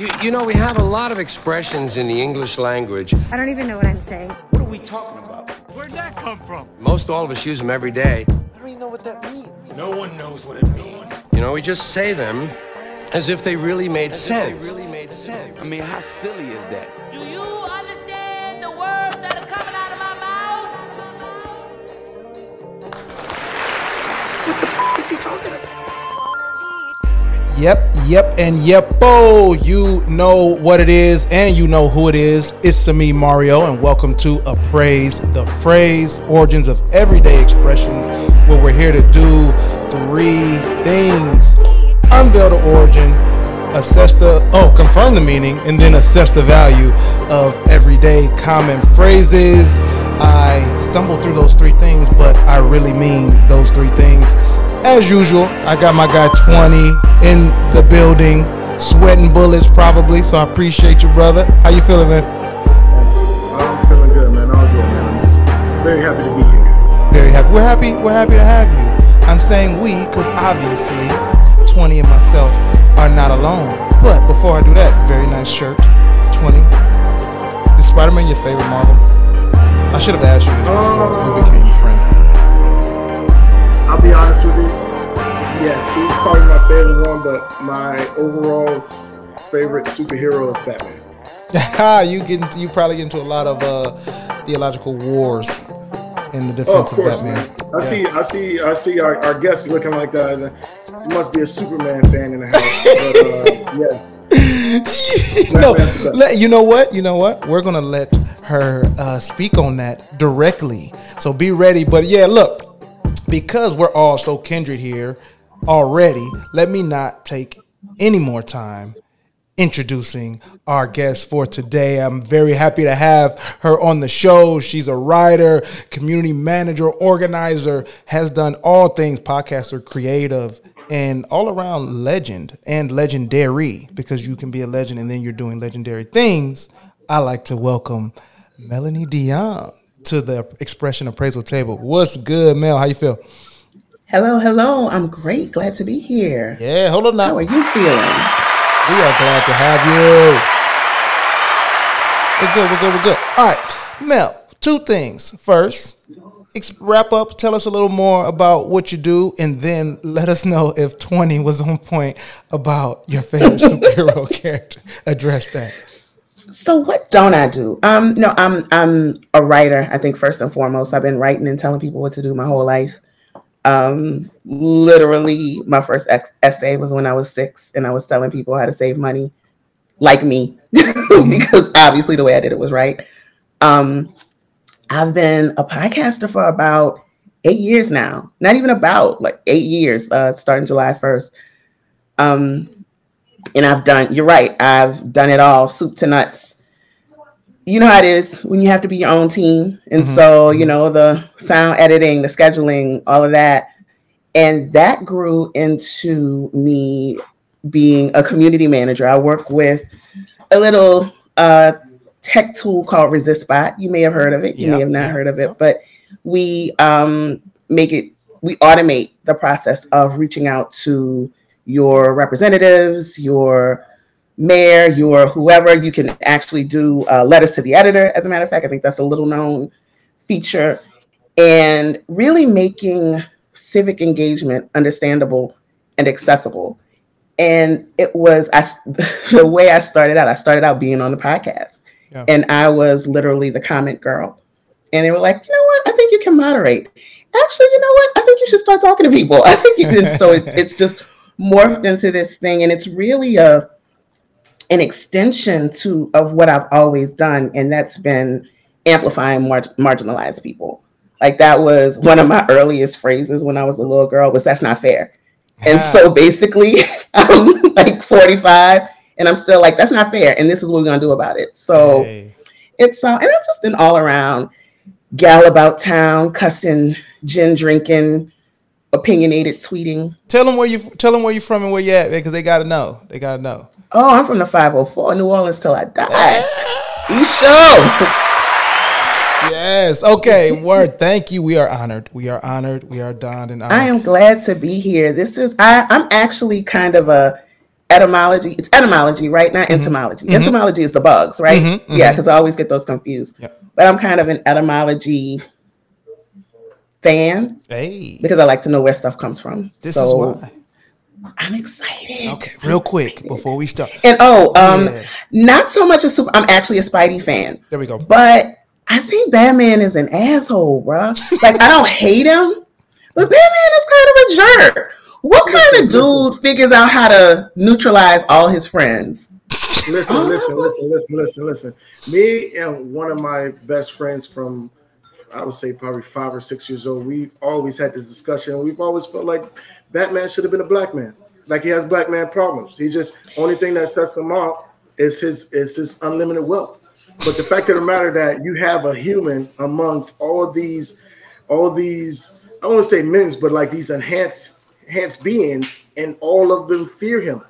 You, you know, we have a lot of expressions in the English language. I don't even know what I'm saying. What are we talking about? Where'd that come from? Most all of us use them every day. I don't even know what that means. No one knows what it means. You know, we just say them as if they really made sense. They really made sense. I mean, how silly is that? Yep, yep, and yep. Oh, you know what it is, and you know who it is. It's me, Mario, and welcome to Appraise the Phrase, Origins of Everyday Expressions, where we're here to do three things unveil the origin, assess the, oh, confirm the meaning, and then assess the value of everyday common phrases. I stumbled through those three things, but I really mean those three things. As usual, I got my guy 20 in the building, sweating bullets probably. So I appreciate you, brother. How you feeling, man? I'm feeling good, man. All good, man. I'm just very happy to be here. Very happy. We're happy. We're happy to have you. I'm saying we because obviously 20 and myself are not alone. But before I do that, very nice shirt. 20. Is Spider-Man your favorite Marvel? I should have asked you this before we became friends. I'll be honest with you. Yes, he's probably my favorite one, but my overall favorite superhero is Batman. you get into, you probably get into a lot of uh, theological wars in the Oh, defense of of, course, Batman. man. I see, I see, I see our, our guests looking like that. You must be a Superman fan in the house. But, uh, yeah. no, Batman's the best. let, you know what? You know what? We're gonna let her uh, speak on that directly. So be ready. But yeah, look, because we're all so kindred here already, let me not take any more time introducing our guest for today. I'm very happy to have her on the show. She's a writer, community manager, organizer, has done all things podcaster, creative, and all around legend and legendary because you can be a legend and then you're doing legendary things. I like to welcome Melanie Dion to the Expression Appraisal Table. What's good, Mel? How you feel? Hello, hello. I'm great. Glad to be here. Yeah, hold on now. How are you feeling? We are glad to have you. We're good, we're good, we're good. All right, Mel, two things. First, ex- wrap up, tell us a little more about what you do, and then let us know if 20 was on point about your favorite superhero character. Address that. So what don't I do? Um, no, I'm I'm a writer. I think first and foremost, I've been writing and telling people what to do my whole life. Um, literally, my first ex- essay was when I was six, and I was telling people how to save money, like me, because obviously the way I did it was right. Um, I've been a podcaster for about eight years now. Not even about like eight years. Uh, starting July first. Um, and I've done. You're right. I've done it all, soup to nuts. You know how it is when you have to be your own team, and so you know the sound editing, the scheduling, all of that, and that grew into me being a community manager. I work with a little uh, tech tool called ResistBot. You may have heard of it. You Yeah, may have not heard of it, but we um, make it. We automate the process of reaching out to your representatives, your mayor, your whoever. You can actually do uh, letters to the editor. As a matter of fact, I think that's a little known feature, and really making civic engagement understandable and accessible. And it was I, the way I started out. I started out being on the podcast, Yeah. and I was literally the comment girl. And they were like, you know what? I think you can moderate. Actually, you know what? I think you should start talking to people. I think you can. so it's it's just morphed into this thing, and it's really a an extension to of what I've always done, and that's been amplifying mar- marginalized people. Like that was one of my earliest phrases when I was a little girl was "That's not fair," and so basically I'm like 45, and I'm still like "That's not fair," and this is what we're gonna do about it. So Hey. it's uh, and I'm just an all around gal about town, cussing, gin drinking, opinionated tweeting. Tell them where you tell them where you from and where you at because they gotta know. They gotta know. Oh, I'm from the 504, New Orleans till I die. East Show. Yes. Okay. Word. Thank you. We are honored. We are honored. We are donned and honored. I am glad to be here. This is I, I'm actually kind of a etymology. It's etymology, right? Not entomology. Entomology is the bugs, right? Mhm, mhm. Yeah, because I always get those confused. Yep. But I'm kind of an etymology fan Hey, because I like to know where stuff comes from. this so is why. I'm excited. Okay, real quick before we start. And oh, um, Yeah. not so much a super. I'm actually a Spidey fan, There we go. but I think Batman is an asshole, bruh. Like I don't hate him, but Batman is kind of a jerk. What kind of dude figures out how to neutralize all his friends? Listen, Oh. listen, listen, listen, listen, listen. Me and one of my best friends from, I would say probably five or six years old, we've always had this discussion. We've always felt like Batman should have been a black man. Like he has black man problems. He just only thing that sets him off is his is his unlimited wealth. But the fact of the matter that you have a human amongst all these, all these, I don't say minions, but like these enhanced enhanced beings, and all of them fear him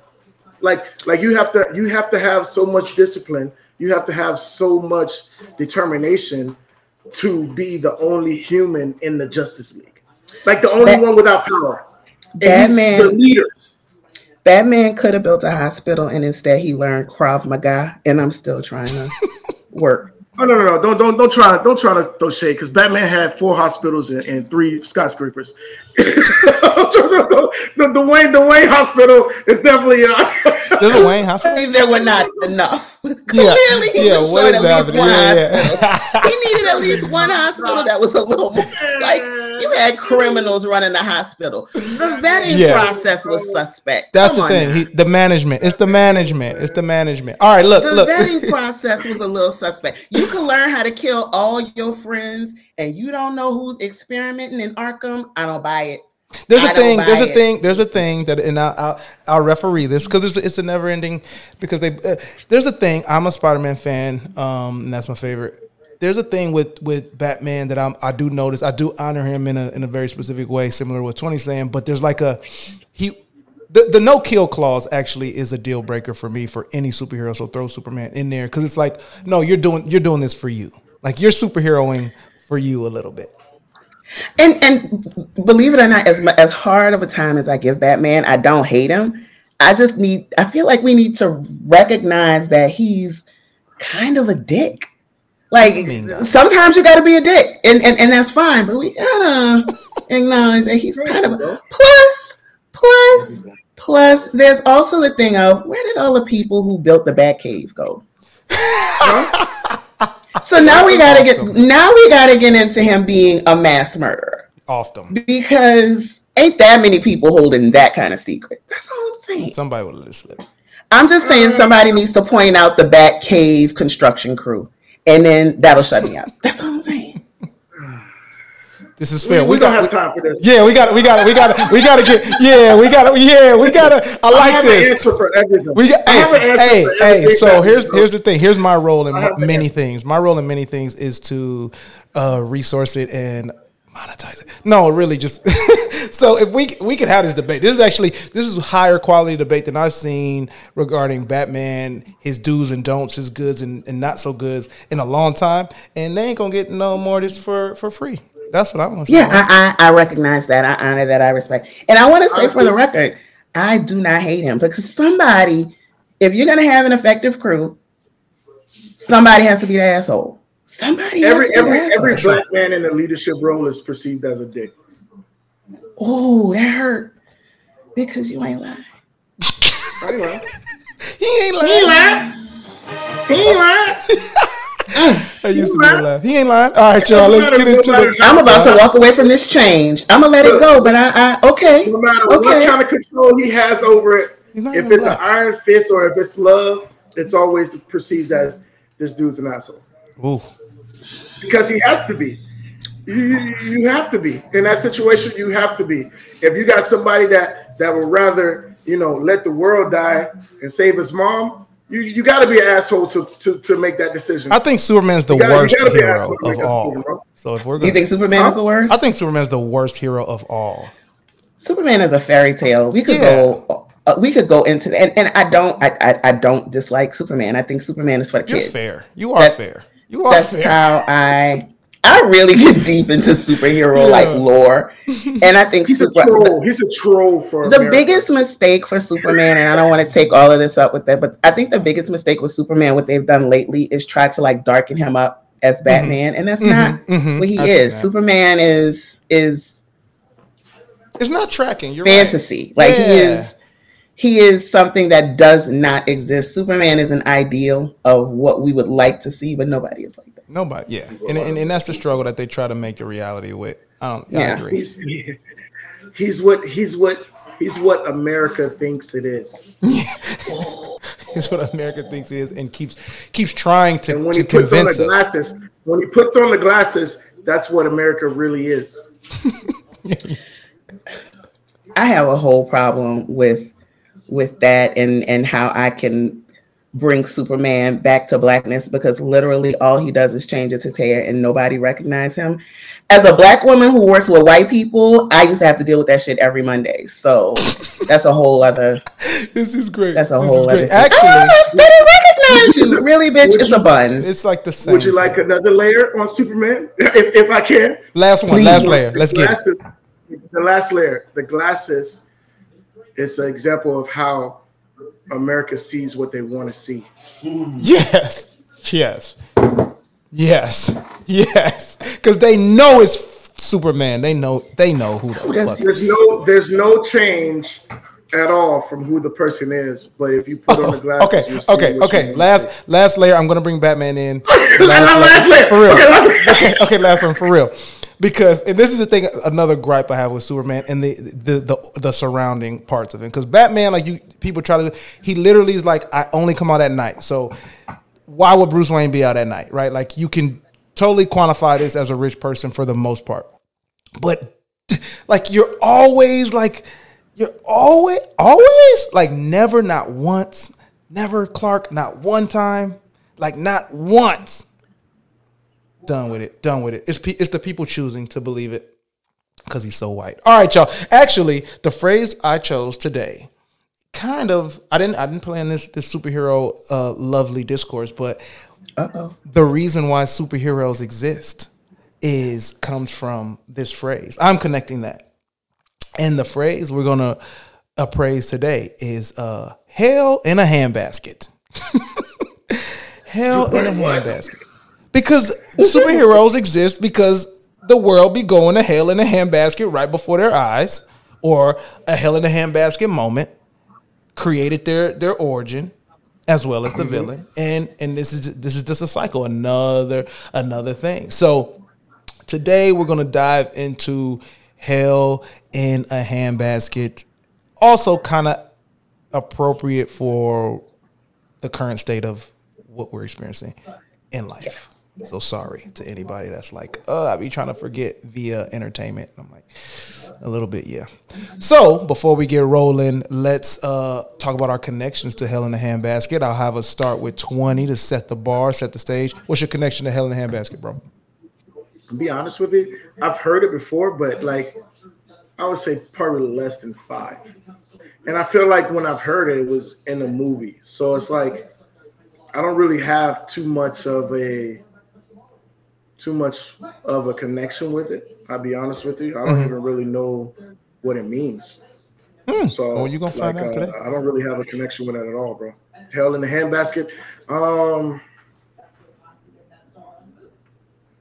like like you have to you have to have so much discipline you have to have so much determination to be the only human in the justice league. Like the only one without power. And Batman- the leader. Batman could have built a hospital, and instead he learned Krav Maga, and I'm still trying to work. oh no no no. Don't don't don't try don't try to throw shade because batman had four hospitals and, and three skyscrapers the, the, the wayne the wayne hospital is definitely uh, There's a Wayne Hospital. Clearly, there were not enough. Yeah, Clearly, he yeah. was What short at least one Yeah, yeah. He needed at least one hospital that was a little more like you had criminals running the hospital. The vetting Yeah. process was suspect. That's Come the thing. He, the management. It's the management. It's the management. All right, look, the look. vetting process was a little suspect. You can learn how to kill all your friends, and you don't know who's experimenting in Arkham. I don't buy it. There's I a thing. There's buy a thing. There's a thing that, and I'll, I'll, I'll referee this because it's, it's a never ending. Because they, uh, there's a thing. I'm a Spider-Man fan, um, and that's my favorite. There's a thing with with Batman that I'm, I do notice. I do honor him in a in a very specific way, similar to what 20's saying. But there's like a he. The, the no kill clause actually is a deal breaker for me for any superhero. So throw Superman in there because it's like no, you're doing you're doing this for you. Like you're superheroing for you a little bit. And and believe it or not, as as hard of a time as I give Batman, I don't hate him. I just need. I feel like we need to recognize that he's kind of a dick. Like mean uh, sometimes you got to be a dick, and, and and that's fine. But we gotta acknowledge that he's kind of a plus plus plus. There's also the thing of where did all the people who built the Batcave go? So now we gotta get now we gotta get into him being a mass murderer Off them. because ain't that many people holding that kind of secret. That's all I'm saying. Somebody would let it slip. I'm just saying somebody needs to point out the Bat Cave construction crew, and then that'll shut me up. That's all I'm saying. This is we, fair. we, don't got have time for this Yeah, we got it. we got it. we got it. we got to get yeah, we got to yeah, we got to I like I have an answer for everything We got I have an hey, answer hey, hey, so here's here's the thing. Here's my role in I have the many things. My role in many things is to uh resource it and monetize it. No, really just so if we we could have this debate. This is actually this is higher quality debate than I've seen regarding Batman, his do's and don'ts, his goods and, and not so goods in a long time. And they ain't gonna get no more of this for for free. That's what I want. Yeah, I, I I recognize that. I honor that. I respect. And I want to say for the record, I do not hate him because somebody, if you're gonna have an effective crew, somebody has to be the asshole. Somebody every has to be every the every asshole. black man in a leadership role is perceived as a dick Oh, that hurt because you ain't lying. anyway He ain't lying. he ain't lying I used to be alive. He ain't lying. All right, y'all. Let's get into the. I'm about to walk away from this change. I'm gonna let it go, but I, I okay, no matter what okay. kind of control he has over it, if even it's an iron fist or if it's love, it's always perceived as this dude's an asshole Ooh. because he has to be. You, you you have to be in that situation. You have to be. If you got somebody that that would rather you know let the world die and save his mom, you you got to be an asshole to, to to make that decision. I think Superman's the gotta- worst gotta be an hero asshole to make of all. decision. So if we're gonna, You think Superman is the worst? I think Superman's the worst hero of all. Superman is a fairy tale. We could Yeah. go. Uh, we could go into and, and I don't. I, I I don't dislike Superman. I think Superman is for the You're kids. fair. You are That's- fair. You are That's fair. how I I really get deep into superhero like Yeah. lore, and I think He's a super, troll. He's a troll for the America. biggest mistake for Superman, and I don't want to take all of this up with that, but I think the biggest mistake with Superman, what they've done lately, is try to like darken him up as Batman, and that's not mhm. what he I is. Superman is is It's not tracking. You're fantasy. Like he is he is something that does not exist. Superman is an ideal of what we would like to see, but nobody is like that. Right. Nobody. Yeah, and, and and that's the struggle that they try to make a reality with. I don't. I Yeah. agree. He's he's what he's what he's what America thinks it is. It's what America thinks it is, and keeps keeps trying to, And when to he puts on convince the us. glasses, when he puts on the glasses, that's what America really is. I have a whole problem with with that and and how I can bring Superman back to blackness because literally all he does is changes his hair and nobody recognizes him. As a black woman who works with white people, I used to have to deal with that shit every Monday. So that's a whole other This is great. that's a This whole is other great. thing. Actually, oh, I still recognize you. Really, bitch, it's you- a bun. it's like the same. Would you like another layer on Superman, if, if I can? last one? Please. Last layer. Let's get it. The last layer, the glasses, It's an example of how America sees what they want to see. Yes. Yes. Yes. Yes. Because they know it's Superman. They know. They know who the does- fuck. There's no there's no change at all from who the person is. But if you put on the glasses, Okay. you'll Okay. what Okay. you Last last layer. I'm gonna bring Batman in. to see. last layer. For real. Okay, last okay, okay, last one for real. Because and this is the thing, another gripe I have with Superman and the the the, the surrounding parts of him Because Batman, like you, people try to, he literally is like, I only come out at night. So why would Bruce Wayne be out at night, right? Like you can totally quantify this as a rich person for the most part, but like you're always like you're always always like never not once never clark not one time like not once done with it done with it it's, pe- it's the people choosing to believe it because he's so white all right y'all actually the phrase i chose today kind of i didn't i didn't plan this this superhero uh lovely discourse but Uh-oh. the reason why superheroes exist is comes from this phrase. I'm connecting that. And the phrase we're gonna appraise today is uh hell in a handbasket. hell in a handbasket. Because superheroes exist because the world be going to hell in a handbasket right before their eyes, or a hell in a handbasket moment created their their origin as well as the mm-hmm. villain. And and this is this is just a cycle another another thing. So today we're going to dive into hell in a handbasket also kind of appropriate for the current state of what we're experiencing in life so sorry to anybody that's like oh i be trying to forget via entertainment. I'm like a little bit yeah. So before we get rolling let's uh talk about our connections to hell in the handbasket. I'll have us start with 20 to set the bar set the stage. What's your connection to hell in the handbasket bro? To be honest with you, I've heard it before, but like I would say probably less than five. And I feel like when I've heard it, it was in a movie. So it's like I don't really have too much of a too much of a connection with it. I'll be honest with you. I don't even really know what it means. So Well, you gonna find out today. I don't really have a connection with that at all, bro. Hell in the handbasket. Um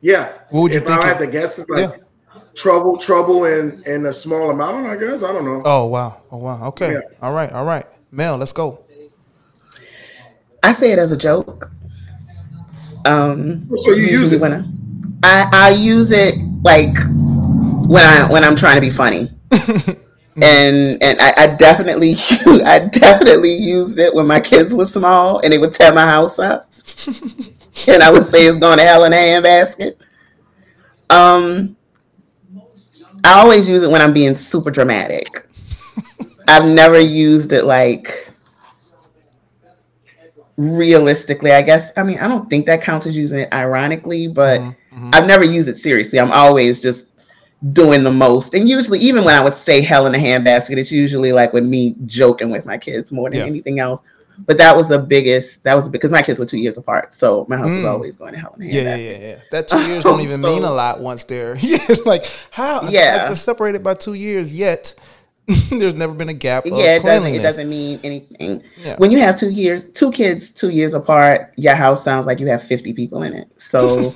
yeah. What would you if think I it- had to guess, it's like Yeah. trouble, trouble in in a small amount. I guess I don't know. oh wow oh wow okay Yeah. all right all right mel let's go I say it as a joke. Um, So you use usually it. when I, I I use it like when I when I'm trying to be funny, and and I, I definitely I definitely used it when my kids were small and they would tear my house up, and I would say it's going to hell in a handbasket. Um, I always use it when I'm being super dramatic. I've never used it like realistically, I guess. I mean, I don't think that counts as using it ironically, but I've never used it seriously. I'm always just doing the most. And usually, even when I would say hell in a handbasket, it's usually like with me joking with my kids more than Yeah. anything else. But that was the biggest. That was because my kids were two years apart, so my house was always going to hell in a Mm. Yeah, yeah, yeah. That two years don't even mean a lot once they're like how Yeah. they're separated by two years yet. There's never been a gap of yeah, it doesn't, it doesn't mean anything. Yeah. When you have two years, two kids, two years apart, your house sounds like you have fifty people in it. So,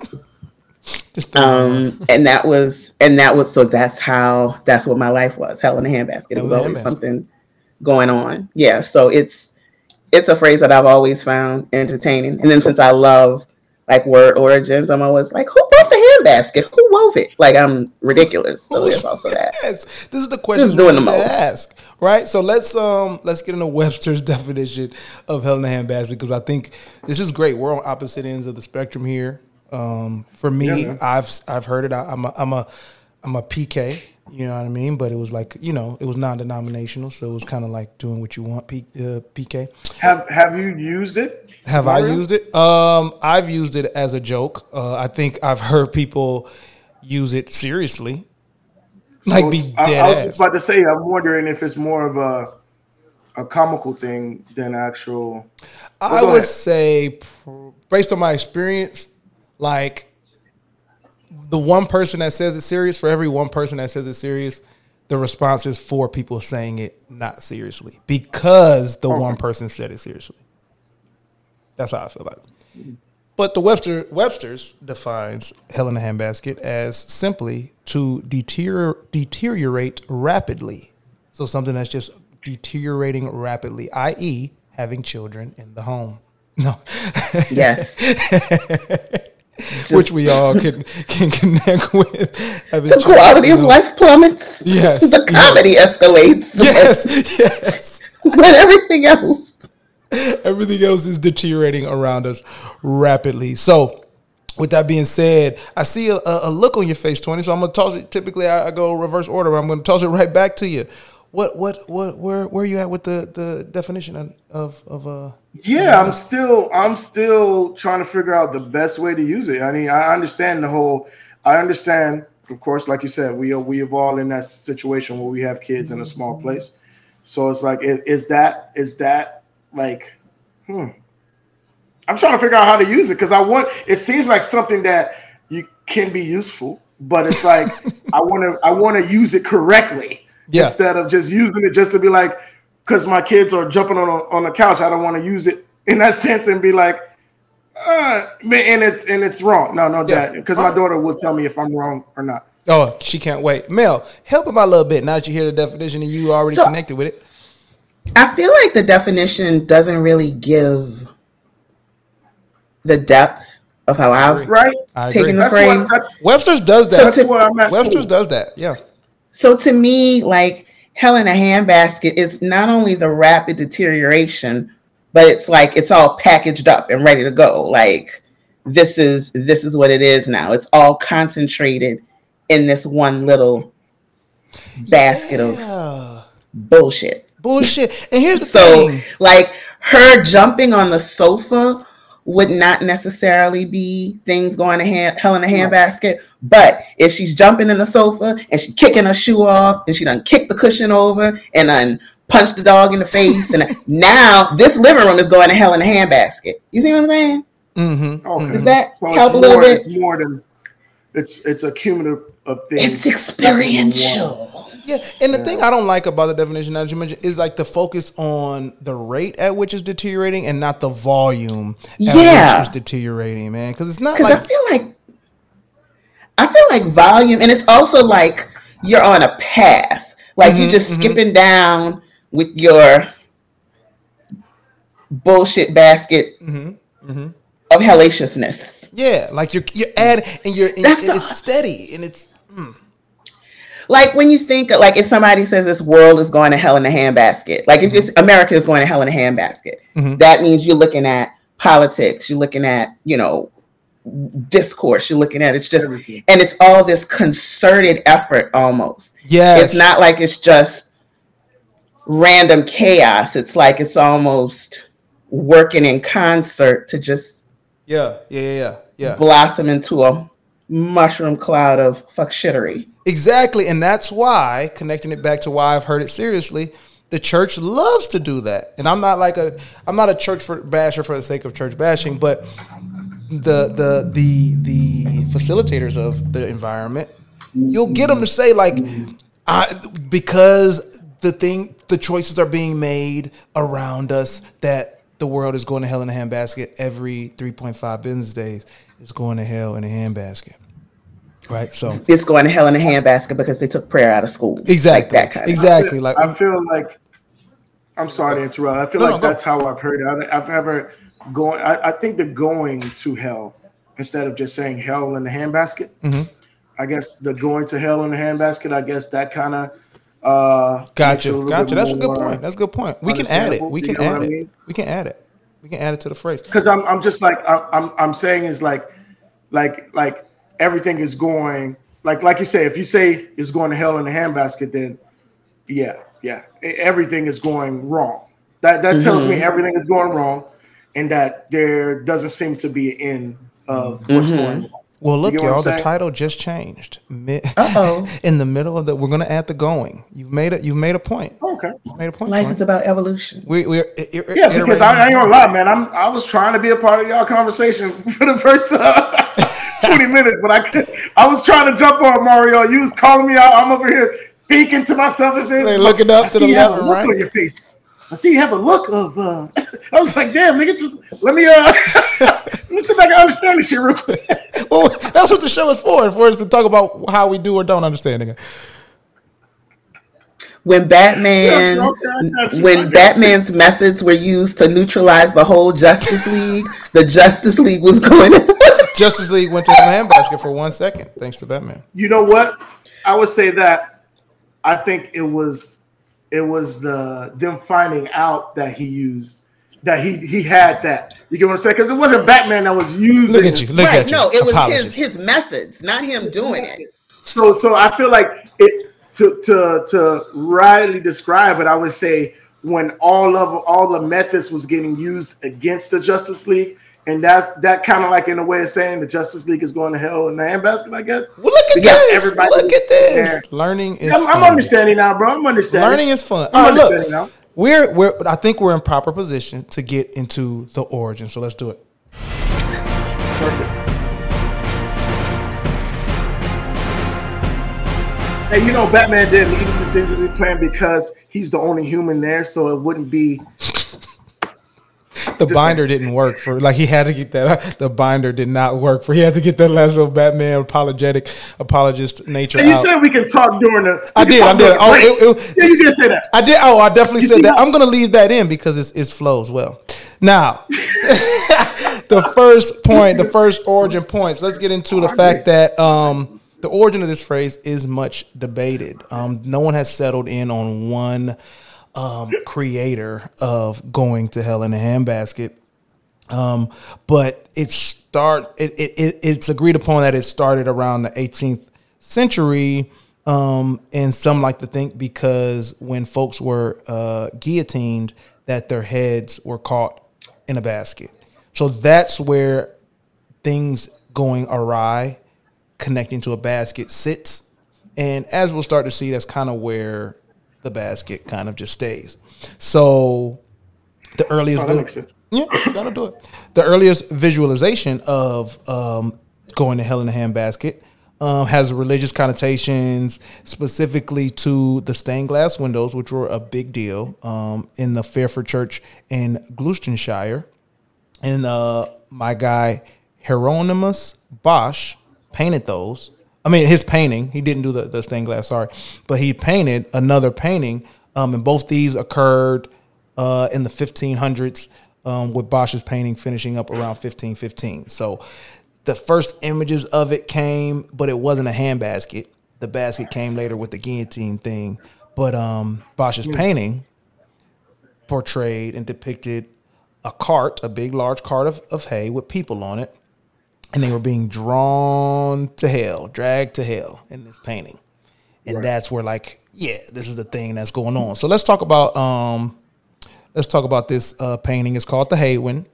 um, and that was, and that was, so that's how, that's what my life was. Hell in a handbasket. It was always something going on. Yeah. So it's, it's a phrase that I've always found entertaining. And then since I love like word origins, I'm always like, who bought the handbasket? Who wove it? Like I'm ridiculous. So there's also that. Yes, this is the question Just doing the most. ask, right? So let's um let's get into Webster's definition of hell in a handbasket because I think this is great. We're on opposite ends of the spectrum here. Um, for me, I've I've heard it. I, I'm a I'm a I'm a PK. You know what I mean? But it was like you know it was non-denominational, so it was kind of like doing what you want. P, uh, PK. Have Have you used it? Have I used it? Um, I've used it as a joke. Uh, I think I've heard people use it seriously, like be I, dead I was ass. just about to say. I'm wondering if it's more of a a comical thing than actual. I would ahead. say, based on my experience, like the one person that says it serious, for every one person that says it serious, the response is four people saying it not seriously because the one person said it seriously. That's how I feel about it. But the Webster Webster's defines hell in a handbasket as simply to deterior, deteriorate rapidly. So something that's just deteriorating rapidly, i.e., having children in the home. No, Yes. which we all can can connect with. The quality of life plummets. Yes. The comedy escalates. Yes, yes. But everything else. Everything else is deteriorating around us rapidly. So, with that being said, I see a, a look on your face, twenty. So I'm gonna toss it. Typically, I, I go reverse order. but I'm gonna toss it right back to you. What, what, what? Where, where are you at with the the definition of of, of uh? Yeah, I'm still I'm still trying to figure out the best way to use it. I mean, I understand the whole. I understand, of course, like you said, we are we have all in that situation where we have kids in a small place. So it's like, is that is that like, hmm. I'm trying to figure out how to use it because I want. It seems like something that you can be useful, but it's like I want to I want to use it correctly Yeah. instead of just using it just to be like, because my kids are jumping on a, on the couch. I don't want to use it in that sense and be like, uh, and it's and it's wrong. No, no, Yeah. dad, because my daughter will tell me if I'm wrong or not. Oh, she can't wait. Mel, help him out a little bit. Now that you hear the definition and you already So- connected with it. I feel like the definition doesn't really give the depth of how I've Right? I agree. taken the That's phrase. what Webster's does that. that's what I'm. Webster's too. does that. Yeah. So to me, like hell in a handbasket is not only the rapid deterioration, but it's like it's all packaged up and ready to go. Like this is this is what it is now. It's all concentrated in this one little basket of bullshit. Bullshit. And here's the So thing. like her jumping on the sofa would not necessarily be things going to hand, hell in a handbasket. But if she's jumping in the sofa and she's kicking her shoe off and she done kicked the cushion over and then punched the dog in the face and now this living room is going to hell in a handbasket. You see what I'm saying? Mm-hmm. Okay. Does that So it's help a little more- bit? It's more than it's it's a cumulative of things. It's experiential. Yeah, and the thing I don't like about the definition that you mentioned is like the focus on the rate at which it's deteriorating and not the volume at Yeah. which it's deteriorating, man. Because it's not Because like I feel like I feel like volume, and it's also like you're on a path, like Mm-hmm, you're just skipping down with your bullshit basket Mm-hmm, of hellaciousness. yeah, like you're you're adding and you're and That's the- it's steady and it's Like when you think like if somebody says this world is going to hell in a handbasket, like if it's America is going to hell in a handbasket, Mhm. that means you're looking at politics, you're looking at you know discourse, you're looking at it's just Everything. and it's all this concerted effort almost. yeah It's not like it's just random chaos. It's like it's almost working in concert to just yeah, yeah, yeah, yeah, yeah. blossom into a mushroom cloud of fuck shittery. Exactly, and that's why connecting it back to why I've heard it seriously. the church loves to do that, and I'm not like a I'm not a church for basher for the sake of church bashing, but the the the the facilitators of the environment, you'll get them to say like, I, because the thing the choices are being made around us that the world is going to hell in a handbasket every 3.5 business days. It's going to hell in a handbasket. Right. So It's going to hell in a handbasket because they took prayer out of school. exactly, Like that kind of exactly. Like I feel like I'm sorry to interrupt. I feel No, no, like go. that's how I've heard it. I, I've ever going. I, I think the going to hell instead of just saying hell in the handbasket. Mm-hmm. I guess the going to hell in the handbasket. I guess that kind of uh, makes Gotcha, gotcha. That's a good point. That's a good point. We can add it. We can know what add I it. mean? We can add it. We can add it to the phrase. because I'm I'm just like I'm I'm I'm saying is like like like everything is going like like you say if you say it's going to hell in a handbasket then yeah yeah everything is going wrong that that tells me everything is going wrong and that there doesn't seem to be an end of what's going wrong. Well, look, get what I'm y'all. The title just changed. Uh-oh. In the middle of the, we're gonna add the going. You've made it. You've made a point. Okay. You made a point. Life Tony. is about evolution. we, we're i- i- Yeah, because I, I ain't iterating. gonna lie, man. I'm I was trying to be a part of y'all conversation for the first uh, 20 minutes, but I could, I was trying to jump on Mario. You was calling me out. I'm over here thinking to myself and saying, looking up I to see the you have left a look right. on your face. I see you have a look of. uh I was like, damn, nigga, just let me uh let me see if I can understand this shit real quick. Well, that's what the show is for. For us to talk about how we do or don't understand. Nigga. When Batman, Yeah, okay, I got you, I when got you. Batman's methods were used to neutralize the whole Justice League, the Justice League was going. Justice League went to the handbasket for one second, thanks to Batman. You know what? I would say that I think it was it was the them finding out that he used that he he had that. You get what I'm saying? Because it wasn't Batman that was using. Look at you. Look right? at you. No, it was Apologies. his his methods, not him doing it. So so I feel like it to to to rightly describe it. I would say when all of all the methods was getting used against the Justice League. And that's that kind of like in a way of saying the Justice League is going to hell in the handbasket, I guess. Well, look at Yeah, this. everybody Look at this. there. Learning is. I'm, I'm understanding now, bro. I'm understanding. Learning is fun. I'm uh, All right, understanding now. we're we're. I think we're in proper position to get into the origin. So let's do it. Perfect. Hey, you know, Batman did leave this digitally plan because he's the only human there, so it wouldn't be. The binder didn't work for like he had to get that. The binder did not work for. He had to get that last little Batman apologetic apologist nature And you out. said we can talk during the. I did. I did. Oh, it- it- yeah, you did say that. I did. Oh, I definitely You said that. how- I'm going to leave that in because it's, it flows well. Now, the first point, the first origin points. Let's get into the fact that um, the origin of this phrase is much debated. Um, no one has settled in on one um, creator of going to hell in a handbasket. Um, but it start it, it, it it's agreed upon that it started around the 18th century. Um, and some like to think because when folks were uh, guillotined, that their heads were caught in a basket. So that's where things going awry, connecting to a basket sits. And as we'll start to see, that's kind of where the basket kind of just stays. So the earliest Oh, that makes sense. yeah, that'll do it. The earliest visualization of um, going to hell in a handbasket um, has religious connotations, specifically to the stained glass windows, which were a big deal um, in the Fairford Church in Gloucestershire. And uh, my guy Hieronymus Bosch painted those. I mean, his painting. He didn't do the, the stained glass, sorry, but he painted another painting. Um, and both these occurred uh, in the 1500s, um, with Bosch's painting finishing up around 1515. So the first images of it came, but it wasn't a handbasket. The basket came later with the guillotine thing. But um, Bosch's painting portrayed and depicted a cart, a big, large cart of, of hay with people on it. And they were being drawn to hell, dragged to hell in this painting. And that's where, like, yeah, this is the thing that's going on. So let's talk about um let's talk about this uh painting. It's called the Haywain.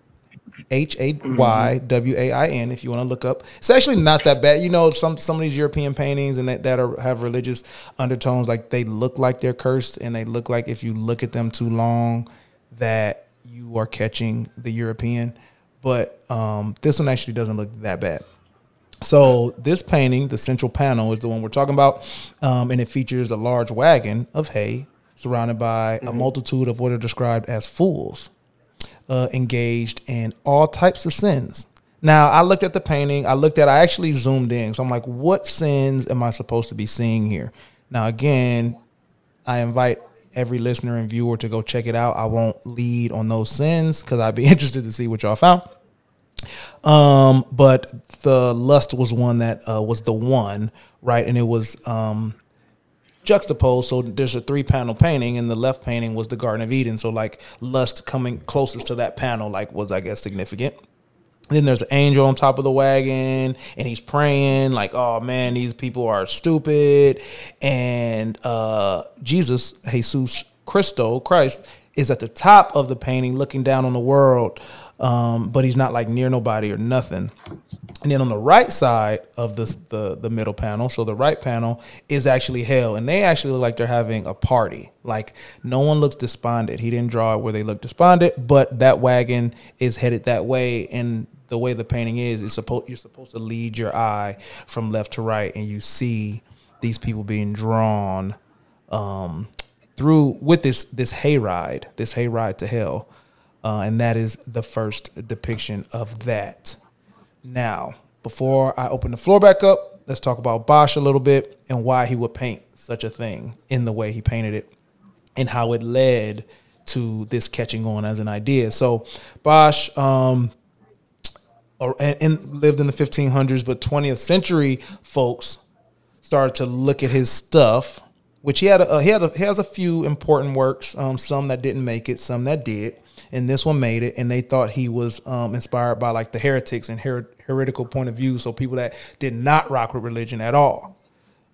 H A Y W A I N. If you want to look up, it's actually not that bad. You know, some some of these European paintings and that, that are, have religious undertones, like they look like they're cursed, and they look like if you look at them too long, that you are catching the European. But um, this one actually doesn't look that bad. So this painting, the central panel, is the one we're talking about, um, and it features a large wagon of hay surrounded by a multitude of what are described as fools, uh, engaged in all types of sins. Now I looked at the painting. I looked at. I actually zoomed in. So I'm like, what sins am I supposed to be seeing here? Now again, I invite every listener and viewer to go check it out. I won't lead on those sins because I'd be interested to see what y'all found. Um, but the lust was one that uh, was the one, right? And it was um, juxtaposed. So there's a three panel painting, and the left painting was the Garden of Eden. So like lust coming closest to that panel, like was I guess significant. Then there's an angel on top of the wagon, and he's praying like, "Oh man, these people are stupid." And uh, Jesus, Jesus Christo, Christ, is at the top of the painting, looking down on the world, um, but he's not like near nobody or nothing. And then on the right side of the, the the middle panel, so the right panel is actually hell, and they actually look like they're having a party. Like no one looks despondent. He didn't draw it where they look despondent, but that wagon is headed that way, and the way the painting is, is supposed you're supposed to lead your eye from left to right, and you see these people being drawn um, through with this this hayride, this hayride to hell, uh, and that is the first depiction of that. Now, before I open the floor back up, let's talk about Bosch a little bit and why he would paint such a thing in the way he painted it, and how it led to this catching on as an idea. So, Bosch. Um, and lived in the 1500s, but 20th century folks started to look at his stuff, which he had a, he had a, he has a few important works, um, some that didn't make it, some that did, and this one made it. And they thought he was um, inspired by like the heretics and her- heretical point of view, so people that did not rock with religion at all,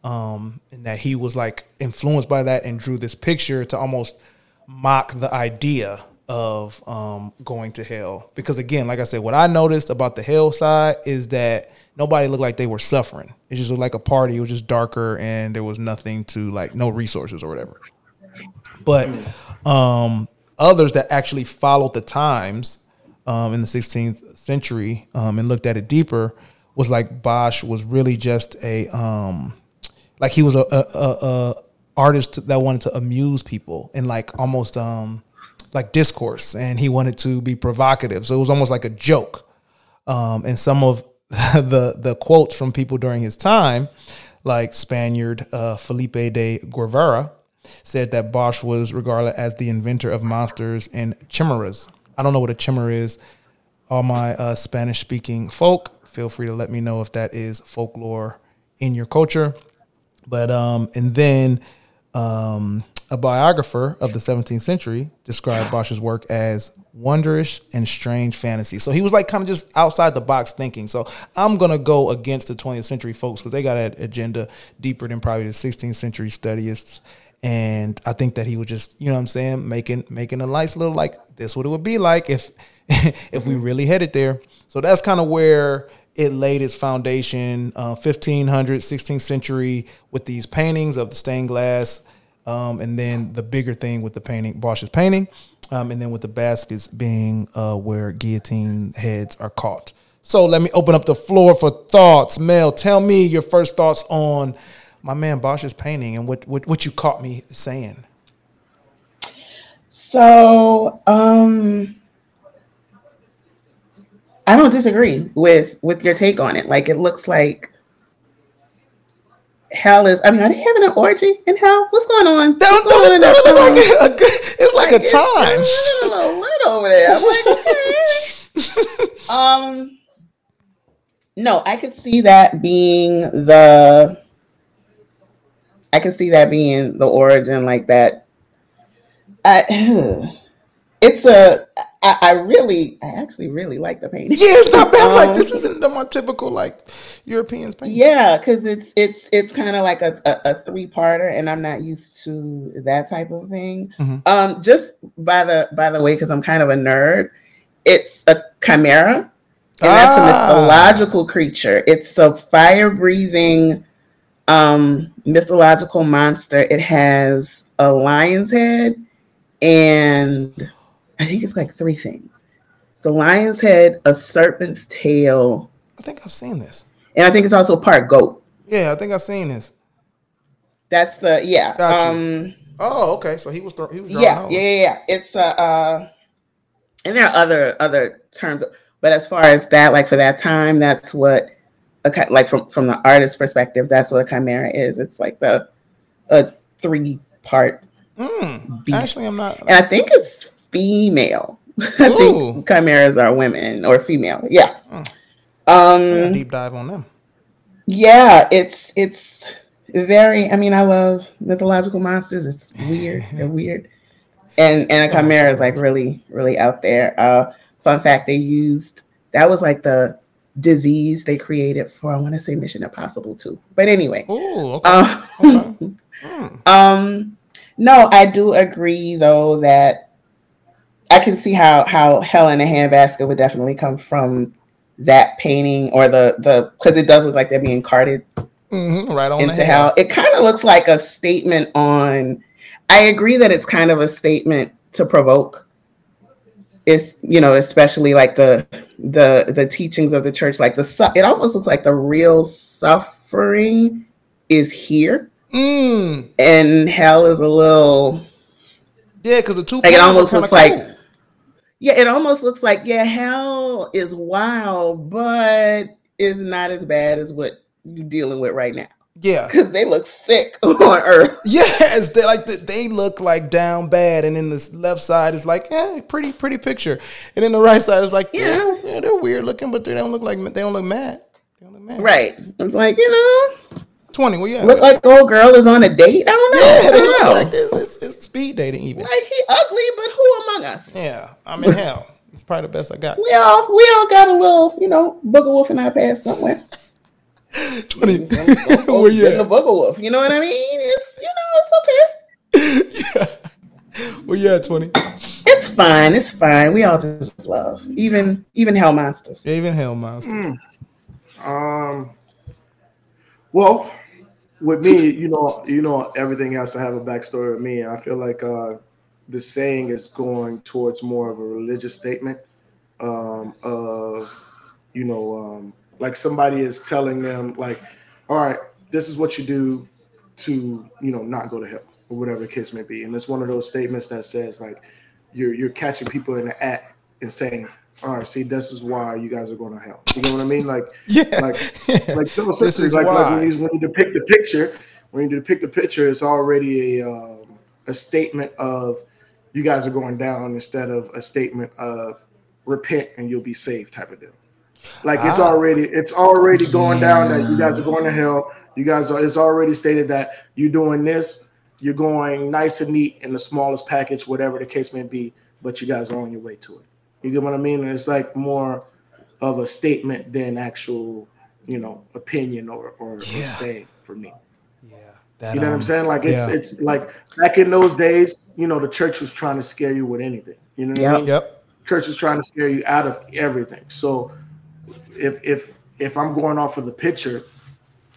um, and that he was like influenced by that and drew this picture to almost mock the idea of um, going to hell. Because again, like I said, what I noticed about the hell side is that nobody looked like they were suffering. It just looked like a party. It was just darker and there was nothing to like no resources or whatever. But um, others that actually followed the times um, in the 16th century um, and looked at it deeper was like Bosch was really just a um, like he was a, a, a, a artist that wanted to amuse people and like almost um like discourse and he wanted to be provocative. So it was almost like a joke. Um and some of the the quotes from people during his time like spaniard uh, felipe de guevara said that bosch was regarded as the inventor of monsters and chimeras i don't know what a chimera is all my uh, spanish speaking folk feel free to let me know if that is folklore in your culture but um and then um a biographer of the 17th century described Bosch's work as wondrous and strange fantasy. So he was like kind of just outside the box thinking. So I'm gonna go against the 20th century folks because they got an agenda deeper than probably the 16th century studyists. And I think that he was just, you know what I'm saying, making making a nice little like this what it would be like if if we really headed there. So that's kind of where it laid its foundation, uh, 1500, 16th century, with these paintings of the stained glass um, and then the bigger thing with the painting, Bosch's painting, um, and then with the baskets being uh, where guillotine heads are caught. So let me open up the floor for thoughts. Mel, tell me your first thoughts on my man Bosch's painting and what what, what you caught me saying. So, um, I don't disagree with with your take on it. Like it looks like hell is. I mean, are they having an orgy in hell? What's going on? That, What's going on that, that that look like a, a good, it's like, a it's time. A little lit over there. I'm like, okay. um, no, I could see that being the. I can see that being the origin, like that. I, it's a. I, I really, I actually really like the painting. Yeah, it's not bad. like Um, this isn't the more typical like Europeans painting. Yeah, because it's it's it's kind of like a, a, a three parter, and I'm not used to that type of thing. Mhm. Um, just by the by the way, because I'm kind of a nerd, it's a chimera, and that's a Ah. mythological creature. It's a fire breathing um, mythological monster. It has a lion's head, and I think it's like three things. It's a lion's head, a serpent's tail, I think I've seen this. and I think it's also part goat. Yeah, I think I've seen this. That's the yeah. Gotcha. Um, Oh, okay. So he was throw, he was yeah, yeah, yeah, yeah. It's uh, uh, and there are other other terms, but as far as that, like for that time, that's what a like from from the artist's perspective, that's what a chimera is. It's like the a three part Mm, beast. actually, I'm not. and I think it's female. I think chimeras are women or female. Yeah. A Um. deep dive on them. Yeah. It's it's very. I mean, I love mythological monsters. It's weird. They're weird. And and a chimera is like really really out there. Uh, fun fact: they used that was like the disease they created for I want to say Mission Impossible too. But anyway. Ooh, okay. Um, okay. Mm. Um, no, I do agree though that I can see how how Hell in a Handbasket would definitely come from that painting or the the because it does look like they're being carted Mhm, Right on into hell. It kind of looks like a statement on. I agree that it's kind of a statement to provoke. It's you know especially like the the the teachings of the church like the su- it almost looks like the real suffering is here Mm. and hell is a little Yeah, because the two Like, it almost looks like- cool. yeah it almost looks like yeah hell is wild but is not as bad as what you're dealing with right now yeah, because they look sick on earth yes. They like they look like down bad, and then the left side is like, eh, pretty pretty picture, and then the right side is like, yeah, Yeah. yeah, they're weird looking, but they don't look like they don't look mad. They don't look mad. right it's like you know Twenty. Well, yeah, look like old girl is on a date i don't know yeah, I they don't look know. like this. It's, it's speed dating even. like he ugly but who among us Yeah, I'm in hell. It's probably the best I got. we all we all got a little you know booger wolf in our past somewhere Twenty. Some- some folks Where you been a at? booger wolf you know what i mean it's you know it's okay Where you at? Twenty. It's fine. It's fine. We all deserve love. Even even hell monsters. Even hell monsters. Mm. Um. Well, with me, you know, you know, everything has to have a backstory with me. I feel like uh, the saying is going towards more of a religious statement um, of, you know, um, like somebody is telling them, like, all right, this is what you do to, you know, not go to hell or whatever the case may be. And it's one of those statements that says like, you're you're catching people in the act and saying, all right, see, this is why you guys are going to hell. You know what I mean? Like, Yeah. like like This is like, like why. when, you, when you depict the picture, when you depict the picture, it's already a um, a statement of you guys are going down instead of a statement of repent and you'll be saved type of deal. Like it's Ah. already it's already going down that you guys are going to hell. You guys are it's already stated that you're doing this, you're going nice and neat in the smallest package, whatever the case may be, but you guys are on your way to it. You get what I mean? It's like more of a statement than actual, you know, opinion or or, or saying for me. Yeah. That, You know what um, I'm saying? Like it's yeah. it's like back in those days, you know, the church was trying to scare you with anything. You know what I mean? Yep. Church is trying to scare you out of everything. So if if if I'm going off of the picture,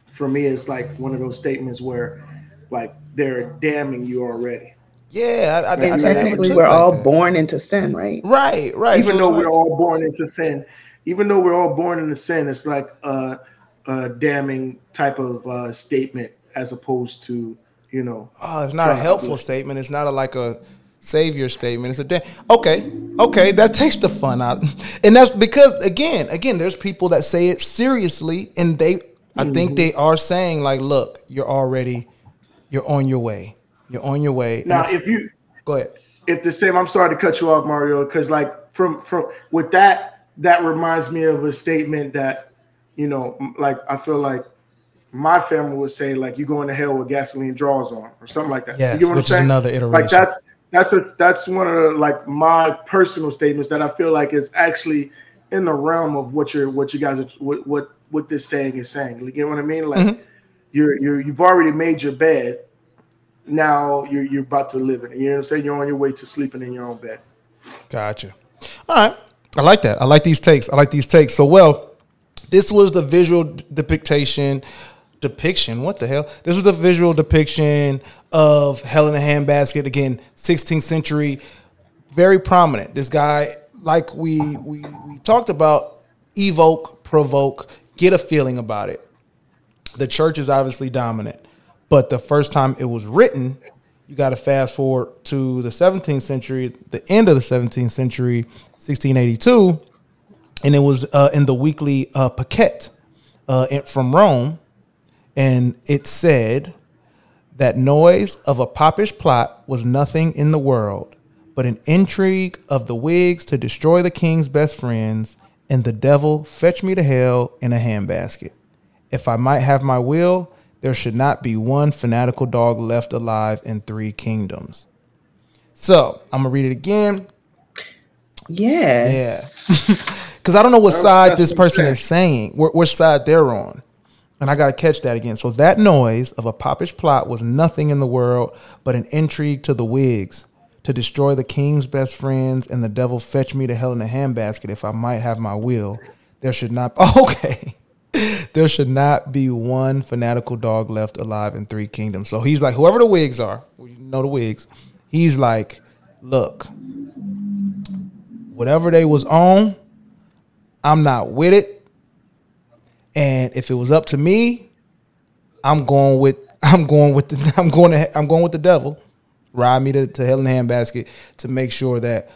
for me it's like one of those statements where like they're damning you already. Yeah. I, I, I technically, took we're like all that. born into sin, right? Right. Right. even So though it's we're all born into sin, even though we're all born into sin, it's like a, a damning type of uh, statement as opposed to you know Oh, it's not a helpful statement. It's not a, like a savior statement. It's a da- okay, okay. That takes the fun out, and that's because again, again, there's people that say it seriously, and they, I Mm-hmm. think they are saying like, look, you're already, you're on your way. You're on your way. now if you go ahead. if the same i'm sorry to cut you off mario because like from from with that that reminds me of a statement that you know like i feel like my family would say like "You're going to hell with gasoline draws on or something like that Yes, you what which is i'm saying another iteration. like that's that's a, that's one of the like my personal statements that i feel like is actually in the realm of what you're what you guys are what what, what this saying is saying you get what i mean like Mm-hmm. you're you're you've already made your bed now you're you're about to live in it. You know what I'm saying? You're on your way to sleeping in your own bed. Gotcha. All right. I like that. I like these takes. I like these takes. So well, this was the visual depiction depiction. What the hell? This was a visual depiction of Hell in a Handbasket again, 16th century, very prominent. This guy, like we we we talked about, evoke, provoke, get a feeling about it. The church is obviously dominant, but the first time it was written, you got to fast forward to the 17th century, the end of the 17th century, 1682, and it was uh, in the weekly uh, Pacquet uh, from Rome, and it said that noise of a popish plot was nothing in the world, but an intrigue of the Whigs to destroy the king's best friends, and the devil fetch me to hell in a handbasket. If I might have my will, there should not be one fanatical dog left alive in three kingdoms. So I'm gonna read it again. Yeah. Yeah. Because I don't know what side this person is saying, wh- which side they're on. And I got to catch that again. So that noise of a popish plot was nothing in the world but an intrigue to the Whigs to destroy the king's best friends and the devil fetch me to hell in a handbasket if I might have my will. There should not, okay. there should not be one fanatical dog left alive in three kingdoms. So he's like, whoever the Whigs are, you know the Whigs, he's like, look, whatever they was on, I'm not with it. And if it was up to me, I'm going with I'm going with the I'm going to I'm going with the devil. Ride me to, to hell in a handbasket to make sure that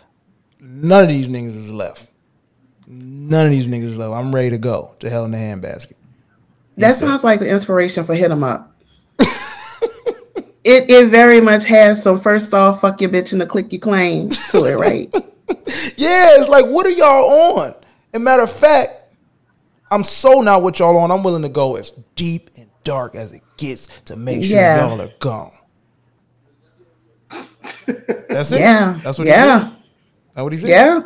none of these niggas is left. None of these niggas is left. I'm ready to go to hell in a handbasket. That sounds like the inspiration for Hit 'em Up. it it very much has some first off, fuck your bitch and the click you claim to it, right? Yeah, it's like, what are y'all on? And matter of fact, I'm so not what y'all on. I'm willing to go as deep and dark as it gets to make sure Yeah. y'all are gone. That's it. yeah. That's what yeah. he said. That's what he said. Yeah.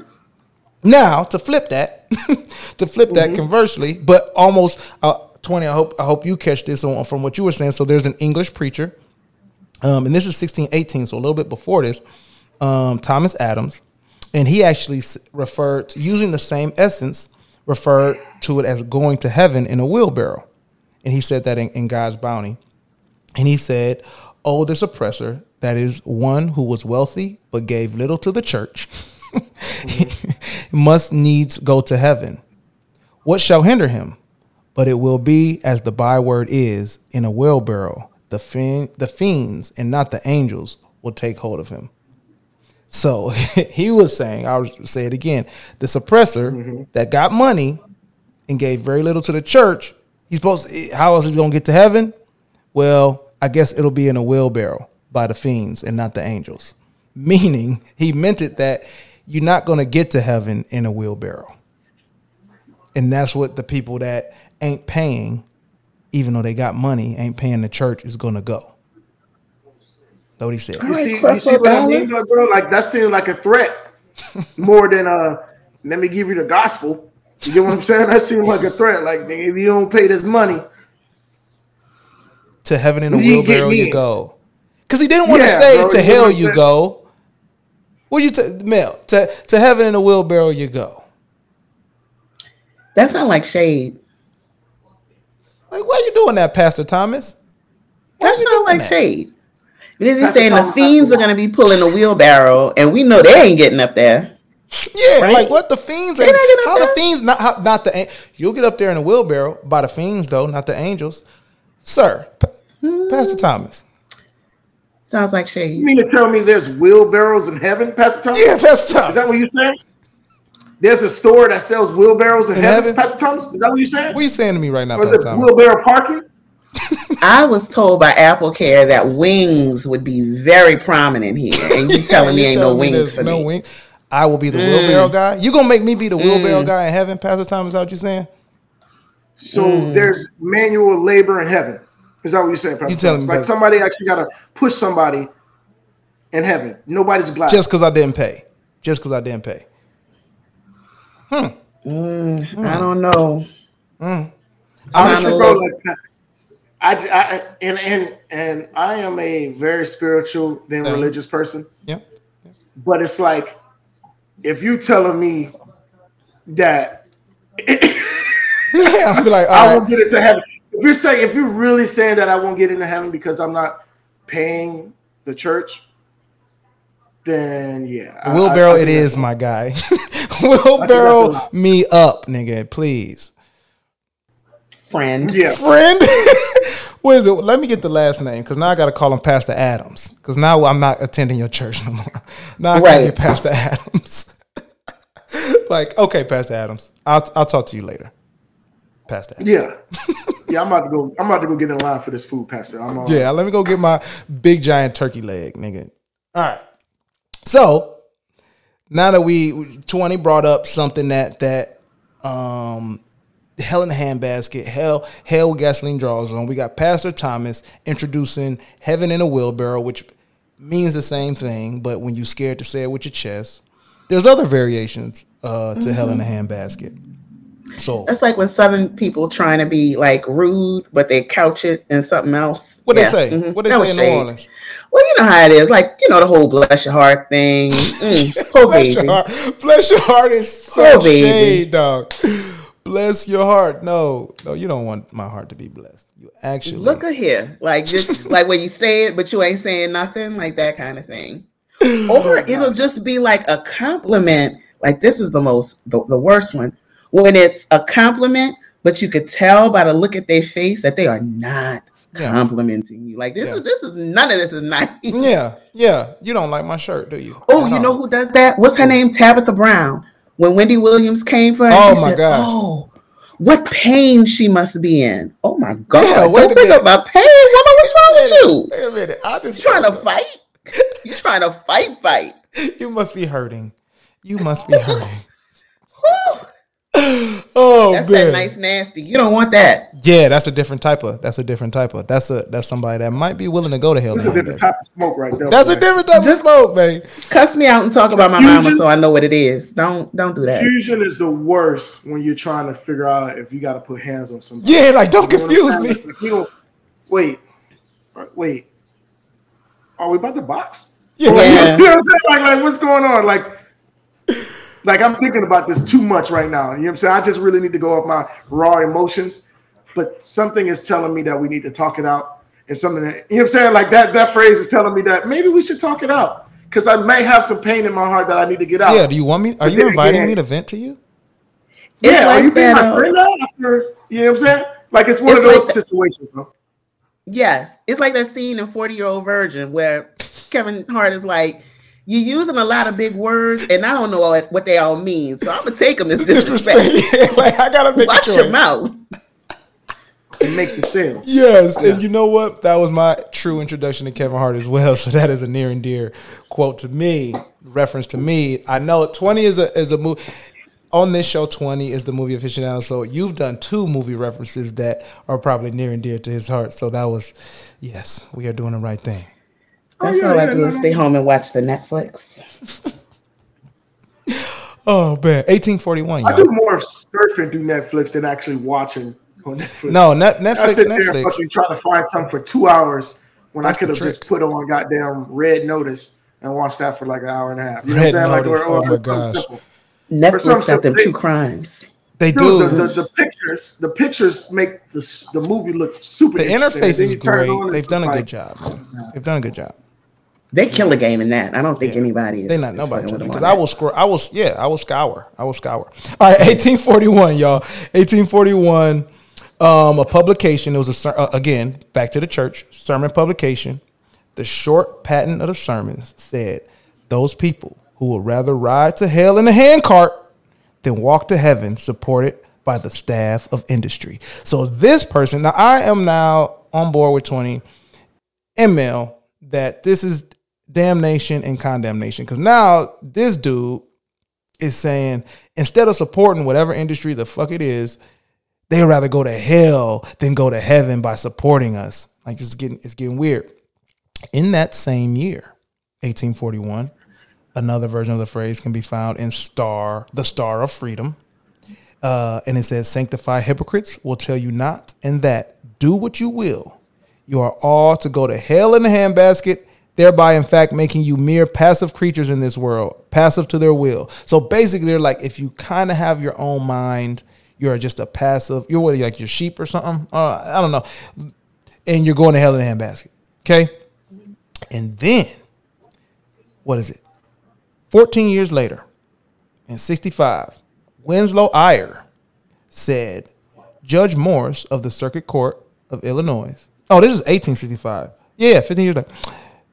Now to flip that, to flip that conversely, but almost uh, twenty. I hope I hope you catch this on, from what you were saying. So there's an English preacher, um, and this is 1618, so a little bit before this, um, Thomas Adams, and he actually referred to, using the same essence, referred to it as going to heaven in a wheelbarrow, and he said that in, in God's bounty, and he said, "Oh, this oppressor, that is one who was wealthy but gave little to the church." must needs go to heaven. What shall hinder him? But it will be as the byword is in a wheelbarrow. The the fiends and not the angels will take hold of him. So he was saying, I'll say it again: the suppressor mm-hmm. that got money and gave very little to the church, he's supposed. To, how else is he gonna get to heaven? Well, I guess it'll be in a wheelbarrow by the fiends and not the angels. Meaning, he meant it that you're not going to get to heaven in a wheelbarrow. And that's what the people that ain't paying, even though they got money, ain't paying the church is going to go. That's what he said. You see, you see what I mean, though, bro? Like that seems like a threat more than uh. Let me give you the gospel. You get what I'm saying? That seems like a threat. Like if you don't pay this money, To heaven in a wheelbarrow you go. Because he didn't want to Yeah, say bro, to you hell you go. What you t- Mel? To to heaven in a wheelbarrow you go. That sounds like shade. Like why are you doing that, Pastor Thomas? Why That you sounds doing like that? shade. Because he's saying the fiends are going to be pulling a wheelbarrow, and we know they ain't getting up there. Yeah, Right? like what the fiends? They Ain't, not getting up how the fiends? Not how, not the. You'll get up there in a wheelbarrow by the fiends though, not the angels, sir. Hmm. Pastor Thomas. Sounds like Shay. you mean to tell me there's wheelbarrows in heaven, Pastor Thomas? Yeah, Pastor Thomas. Is that what you're saying? There's a store that sells wheelbarrows in, In heaven, heaven? Pastor Thomas. Is that what you're saying? what are you saying to me right now, or is Pastor it Thomas? wheelbarrow parking? I was told by Apple Care that wings would be very prominent here, and you telling me ain't no telling me wings for no me. wing- I will be the Mm. wheelbarrow guy. You gonna make me be the wheelbarrow guy in heaven, Pastor Thomas? Is that what you're saying? So Hmm. there's manual labor in heaven. Is that what you're saying, Pastor You telling Thomas? me Like that- somebody actually got to push somebody in heaven. Nobody's glad. Just because I didn't pay. Just because I didn't pay. Hmm. I don't know. honestly, Sound a bro, like I, I- and and and I am a very spiritual than Same. religious person. Yeah, But it's like if you telling me that I'll be like, I all won't right. get into heaven. If you're saying, if you're really saying that I won't get into heaven because I'm not paying the church, then yeah. Wheelbarrow, I- I it is my guy. Wheelbarrow me up, nigga, please. Friend. Yeah. Friend, what is it? Let me get the last name because now I got to call him Pastor Adams because now I'm not attending your church no more. Now I got to Right. get Pastor Adams. like, okay, Pastor Adams, I'll I'll talk to you later. Pastor. Adams. Yeah. Yeah, I'm about to go. I'm about to go get in line for this food, Pastor. I'm on. Yeah, let me go get my big giant turkey leg, nigga. All right. So now that we twenty brought up something that that um hell in the handbasket, hell hell gasoline draws on. We got Pastor Thomas introducing heaven in a wheelbarrow, which means the same thing, but when you're scared to say it with your chest, there's other variations uh, to hell in a handbasket. So That's like when Southern people trying to be like rude, but they couch it in something else. what Yeah, they say? mhm. What they That say in New. Orleans? Well, you know how it is. Like, you know, the whole bless your heart thing. Mm, poor Bless your heart. Bless your heart is so shade, dog. Bless your heart. No, no, you don't want my heart to be blessed. You actually Look at here. Like just like when you say it, but you ain't saying nothing, like that kind of thing. Or oh, it'll just be like a compliment. Like this is the most the, the worst one. When it's a compliment, but you could tell by the look at their face that they are not Yeah. complimenting you. Like this Yeah. is this is none of this is nice. Yeah, yeah. You don't like my shirt, do you? Oh, you know who does that? What's her name? Tabitha Brown. When Wendy Williams came for her, Oh, my said, gosh. "Oh, what pain she must be in." Oh my God! Yeah, wait Don't a up my pain, woman. What's wrong with you? Wait a minute. I just You trying to fight? You trying to fight? Fight? You must be hurting. You must be hurting. oh That's man. that nice nasty. You don't want that. Yeah, that's a different type of. That's a different type of. That's a that's somebody that might be willing to go to hell. That's a different day. type of smoke right there. That's a different type Just- of smoke, man. Cuss me out and talk about my mama, so I know what it is. Don't don't do that. Fusion is the worst when you're trying to figure out if you got to put hands on somebody. Yeah, like don't You confuse me. Like, you know, wait, wait. Are we about to box? Yeah. Yeah. You know what I'm saying? Like, like, what's going on? Like, like I'm thinking about this too much right now. You know what I'm saying? I just really need to go off my raw emotions. But something is telling me that we need to talk it out. And something that you know what I'm saying? Like that that phrase is telling me that maybe we should talk it out. Because I may have some pain in my heart that I need to get out. Yeah, do you want me? Are But you inviting again- me to vent to you? It's yeah, like are you being that, my uh, friend now after you know what I'm saying? Like it's one It's of those like situations, bro. Yes, it's like that scene in Forty Year Old Virgin where Kevin Hart is like, "You're using a lot of big words, and I don't know what, what they all mean, so I'm gonna take them as disrespect. Disrespect. like I gotta make Watch choice. your mouth." And make the sale. Yes, and you know what? That was my true introduction to Kevin Hart as well. So that is a near and dear quote to me, reference to me. I know twenty is a is a movie. On this show, twenty is the movie aficionado. So you've done two movie references that are probably near and dear to his heart. So that was, yes, we are doing the right thing. Oh, That's yeah, all I yeah, do no, is no, stay home and watch the Netflix. Oh man, eighteen forty one, I do y'all. more surfing through Netflix than actually watching on Netflix. No, net, I Netflix, sit there and Netflix. fucking try to find something for two hours when That's I could have just put on goddamn Red Notice and watched that for like an hour and a half. You Red know what I'm saying? Notice, Like, oh my something gosh. simple. Netflix some got them simple- true crimes. They Dude, do. the, the, the pictures, the pictures make the the movie look super. the interface And then is you turn it great. on, They've done a like- good job. man. They've done a good job. They kill a game in that. I don't think anybody is. They not nobody fucking with them because I will scroll. I will yeah. I will scour. I will scour. All right, 1841, y'all. 1841. Um, a publication. It was a ser- uh, again back to the church sermon publication. The short patent of the sermons said, "Those people who would rather ride to hell in a handcart than walk to heaven, supported by the staff of industry." So this person. Now I am now on board with 20 ML that this is damnation and condemnation. Because now this dude is saying instead of supporting whatever industry the fuck it is, they'd rather go to hell than go to heaven by supporting us. Like it's getting it's getting weird. In that same year, 1841, another version of the phrase can be found in Star, the Star of Freedom. Uh, and it says, Sanctify hypocrites will tell you not and that, do what you will. You are all to go to hell in the handbasket thereby in fact making you mere passive creatures in this world, passive to their will. So basically, they're like, if you kind of have your own mind, you're just a passive. You're what, like your sheep or something. Uh, I don't know, and you're going to hell in a handbasket. Okay, and then what is it? 14 years later, in 65, Winslow Ayer said Judge Morris of the Circuit Court of Illinois. Oh, this is 1865. Yeah, 15 years later.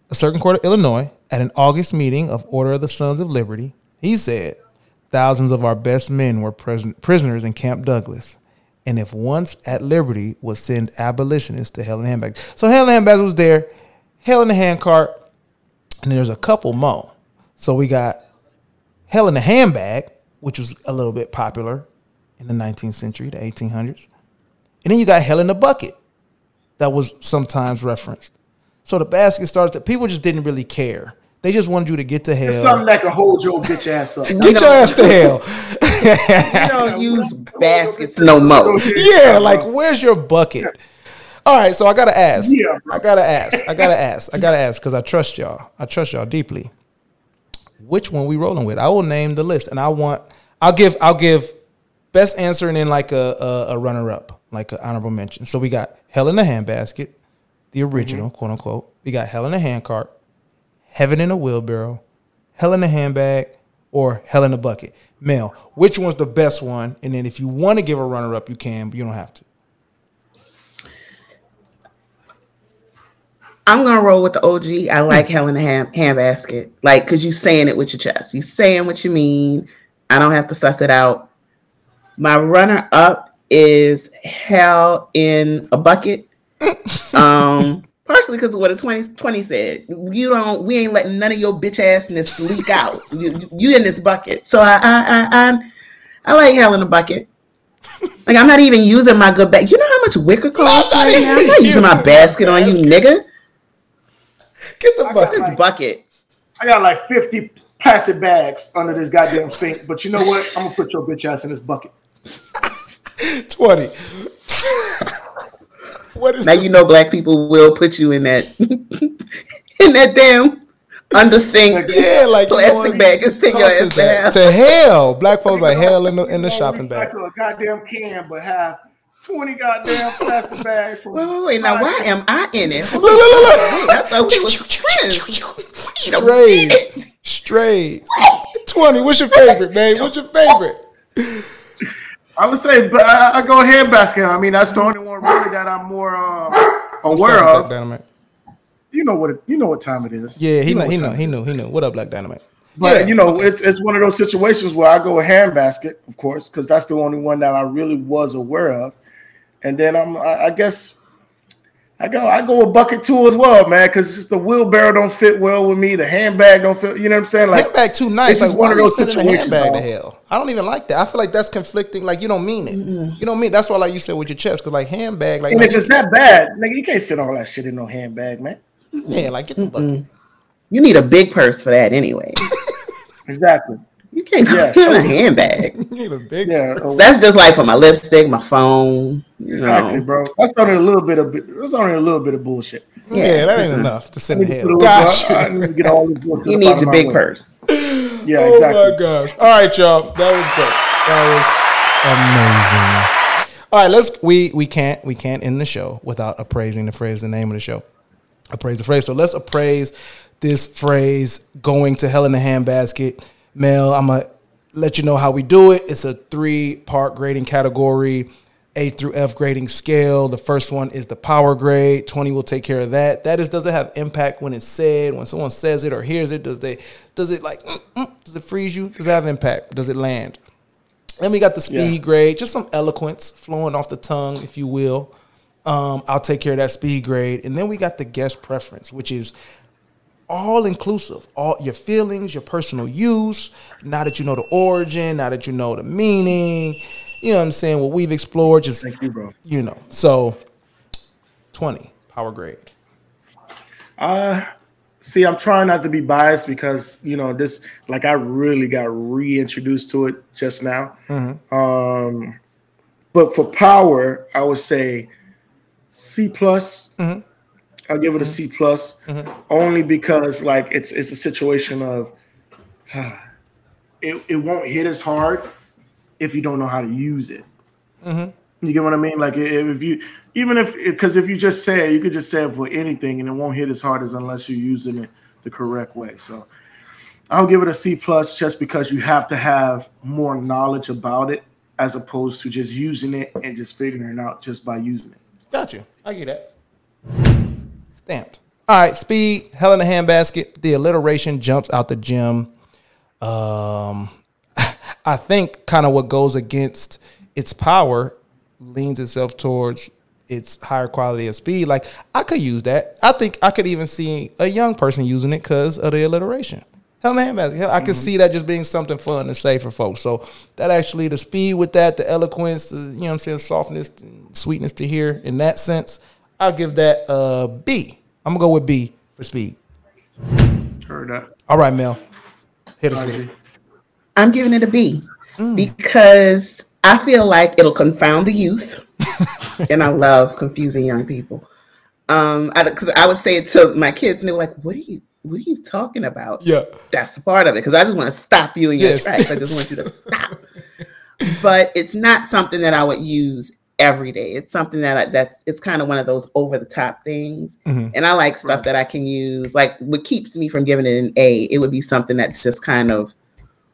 The Circuit Court of Illinois, at an August meeting of Order of the Sons of Liberty, he said, Thousands of our best men were pris- prisoners in Camp Douglas. And if once at liberty, would send abolitionists to hell in a handbag. So hell in a handbag was there, hell in the handcart, and there's a couple more. So we got hell in the handbag, which was a little bit popular in the 19th century, the 1800s. And then you got hell in the bucket that was sometimes referenced. So the basket started to, people just didn't really care. They just wanted you to get to hell. It's hell. something that can hold your bitch ass up. Get your ass to hell. We don't use baskets no more. yeah, like where's your bucket? All right, so I gotta ask. Yeah. I gotta ask. I gotta ask. I gotta ask because I trust y'all. I trust y'all deeply. Which one we rolling with? I will name the list, and I want. I'll give. I'll give best answer and then like a a, a runner up, like an honorable mention. So we got Hell in the Handbasket, the original, mm-hmm. quote unquote. We got Hell in a Handcart, Heaven in a Wheelbarrow, Hell in a Handbag, or Hell in a Bucket. Mel, which one's the best one? And then if you want to give a runner up, you can, but you don't have to. I'm gonna roll with the OG. I hmm. like hell in a hand handbasket, like because you saying it with your chest. You saying what you mean. I don't have to suss it out. My runner up is hell in a bucket. Um, partially because of what a 20, 20 said. You don't. We ain't letting none of your bitch assness leak out. You, you in this bucket. So I I I I, I like hell in a bucket. Like I'm not even using my good bag. You know how much wicker costs right now? I'm not using my basket on you, nigga. Get the bucket. This bucket. I got like 50 plastic bags under this goddamn sink, but you know what? I'm gonna put your bitch ass in this bucket. 20. What is Now the- you know black people will put you in that in that damn under sink Yeah, like you plastic want- bag and send your ass that down. to hell. Black folks like hell in the in the shopping bag. A goddamn can, but have 20 goddamn plastic bags. From Wait, wait, wait, now why am I in it? Look, look, look, Wait, I thought we was friends. Wait a Strays. minute. Strays. 20. What's your favorite, man? What's your favorite? I would say, but I, I go handbasket. I mean, that's the only one really that I'm more uh, aware up, Black. Dynamite? You know what? It, you know what time it is. Yeah, he You know, he know, he knew, he knew. What up, Black Dynamite? But Yeah, you know, okay. it's it's one of those situations where I go with handbasket, of course, because that's the only one that I really was aware of. And then I'm, I, I guess, I go, I go a bucket two as well, man, because just the wheelbarrow don't fit well with me. The handbag don't fit. You know what I'm saying? Like handbag too nice. it's Like just why one of you those sending a situations, handbag to hell? I don't even like that. I feel like that's conflicting. Like you don't mean it. You don't mean. That's why, like you said with your chest, because like handbag, like And if it's that bad, nigga, you can't fit all that shit in no handbag, man. yeah, like get the bucket. You need a big purse for that anyway. Exactly. You can't go Yeah, in a handbag. You need a big. Yeah. uh, That's just like for my lipstick, my phone. You Exactly, know. bro. That's only a little bit of that's only a little bit of bullshit. Yeah, that ain't enough to send need to to, hell. put a little- Gotcha. I need to get all this You up need out of your big purse. Yeah, Oh exactly. my gosh! All right, y'all. That was great. That was amazing. All right, let's. We we can't we can't end the show without appraising the phrase. The name of the show. Appraise the phrase. So let's appraise this phrase. Going to hell in the handbasket. Mel, I'm gonna let you know how we do it. It's a three part grading category. A through F grading scale. The first one is the power grade. 20 will take care of that. That is, does it have impact when it's said, when someone says it or hears it? Does they does it like mm, mm, does it freeze you? Does it have impact? Does it land? Then we got the speed Yeah. grade, just some eloquence flowing off the tongue, if you will. Um, I'll take care of that speed grade. And then we got the guest preference, which is all inclusive. All your feelings, your personal use. Now that you know the origin, now that you know the meaning, you know what I'm saying? What we've explored, just Thank you, bro. you know. So 20 power grade. Uh see, I'm trying not to be biased because you know this. Like, I really got reintroduced to it just now. Um, but for power, I would say C plus. I'll give it a C mm-hmm. plus, mm-hmm. only because like it's it's a situation of it, it won't hit as hard if you don't know how to use it. Mm-hmm. You get what I mean? Like if you even if because if you just say it, you could just say it for anything and it won't hit as hard as unless you're using it the correct way. So I'll give it a C plus just because you have to have more knowledge about it as opposed to just using it and just figuring it out just by using it. Got you. I get that. Stamped. All right, speed, hell in the handbasket. The alliteration jumps out the gym. Um, I think kind of what goes against its power leans itself towards its higher quality of speed. Like I could use that. I think I could even see a young person using it because of the alliteration. Hell in the handbasket. Hell, I could see that just being something fun to say for folks. So that actually the speed with that, the eloquence, the, you know what I'm saying, softness, and sweetness to hear in that sense, I'll give that a B. I'm gonna go with B for speed. Heard that. All right, Mel. Hit us with it. I'm giving it a B because I feel like it'll confound the youth, and I love confusing young people. Um, because I, would say it to my kids, and they were like, "What are you? What are you talking about?" Yeah. that's the part of it. Because I just want to stop you in your Yes. tracks. I just want you to stop. but it's not something that I would use every day. It's something that I, that's it's kind of one of those over the top things. Mhm. And I like stuff that I can use. Like what keeps me from giving it an A, it would be something that just kind of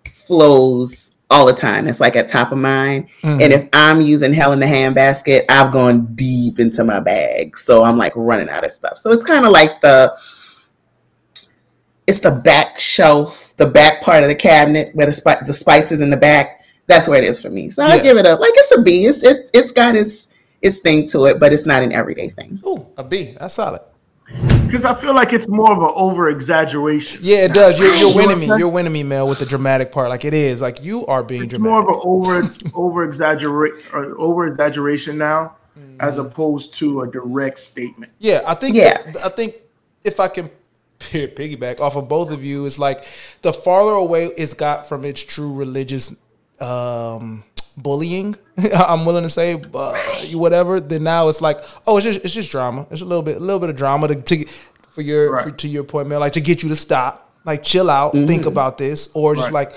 flows all the time. It's like at top of mind. Mhm. And if I'm using hell in the handbasket, I've gone deep into my bag. So I'm like running out of stuff. So it's kind of like the it's the back shelf, the back part of the cabinet where the spi- the spices in the back. That's where it is for me. So I give it a like it's a B. It's it's it's got its its thing to it, but it's not an everyday thing. Ooh, a B. That's solid. Because I feel like it's more of an over exaggeration. Yeah, it does. You're, you're winning me. You know what I'm You're winning me, Mel, with the dramatic part. Like it is. Like you are being It's more of an over over exaggerate over exaggeration now, mm-hmm. as opposed to a direct statement. Yeah, I think. Yeah. I think if I can piggyback off of both of you, it's like the farther away it's got from its true religious um, bullying. I'm willing to say, uh, whatever. Then now it's like, oh, it's just it's just drama. It's a little bit a little bit of drama to, to for your Right. for, to your point, Mel, like to get you to stop, like chill out, think about this, or just Right. like,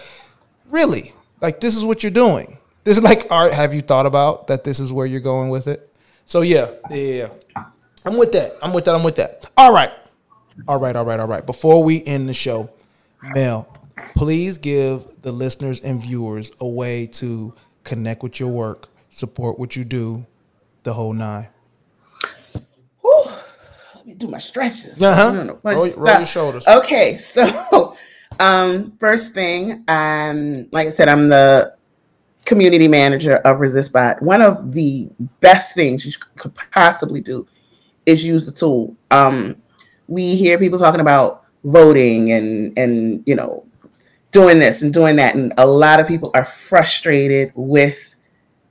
really, like this is what you're doing. This is like art. Have you thought about that? This is where you're going with it. So yeah, yeah. yeah. I'm with that. I'm with that. I'm with that. All right. All right. All right. All right. Before we end the show, Mel, please give the listeners and viewers a way to connect with your work, support what you do, the whole nine. Whew. Let me do my stretches. Uh-huh. Roll- roll your shoulders. Okay, so um, first thing, um, like I said, I'm the community manager of ResistBot. One of the best things you could possibly do is use the tool. Um, we hear people talking about voting and and you know doing this and doing that, and a lot of people are frustrated with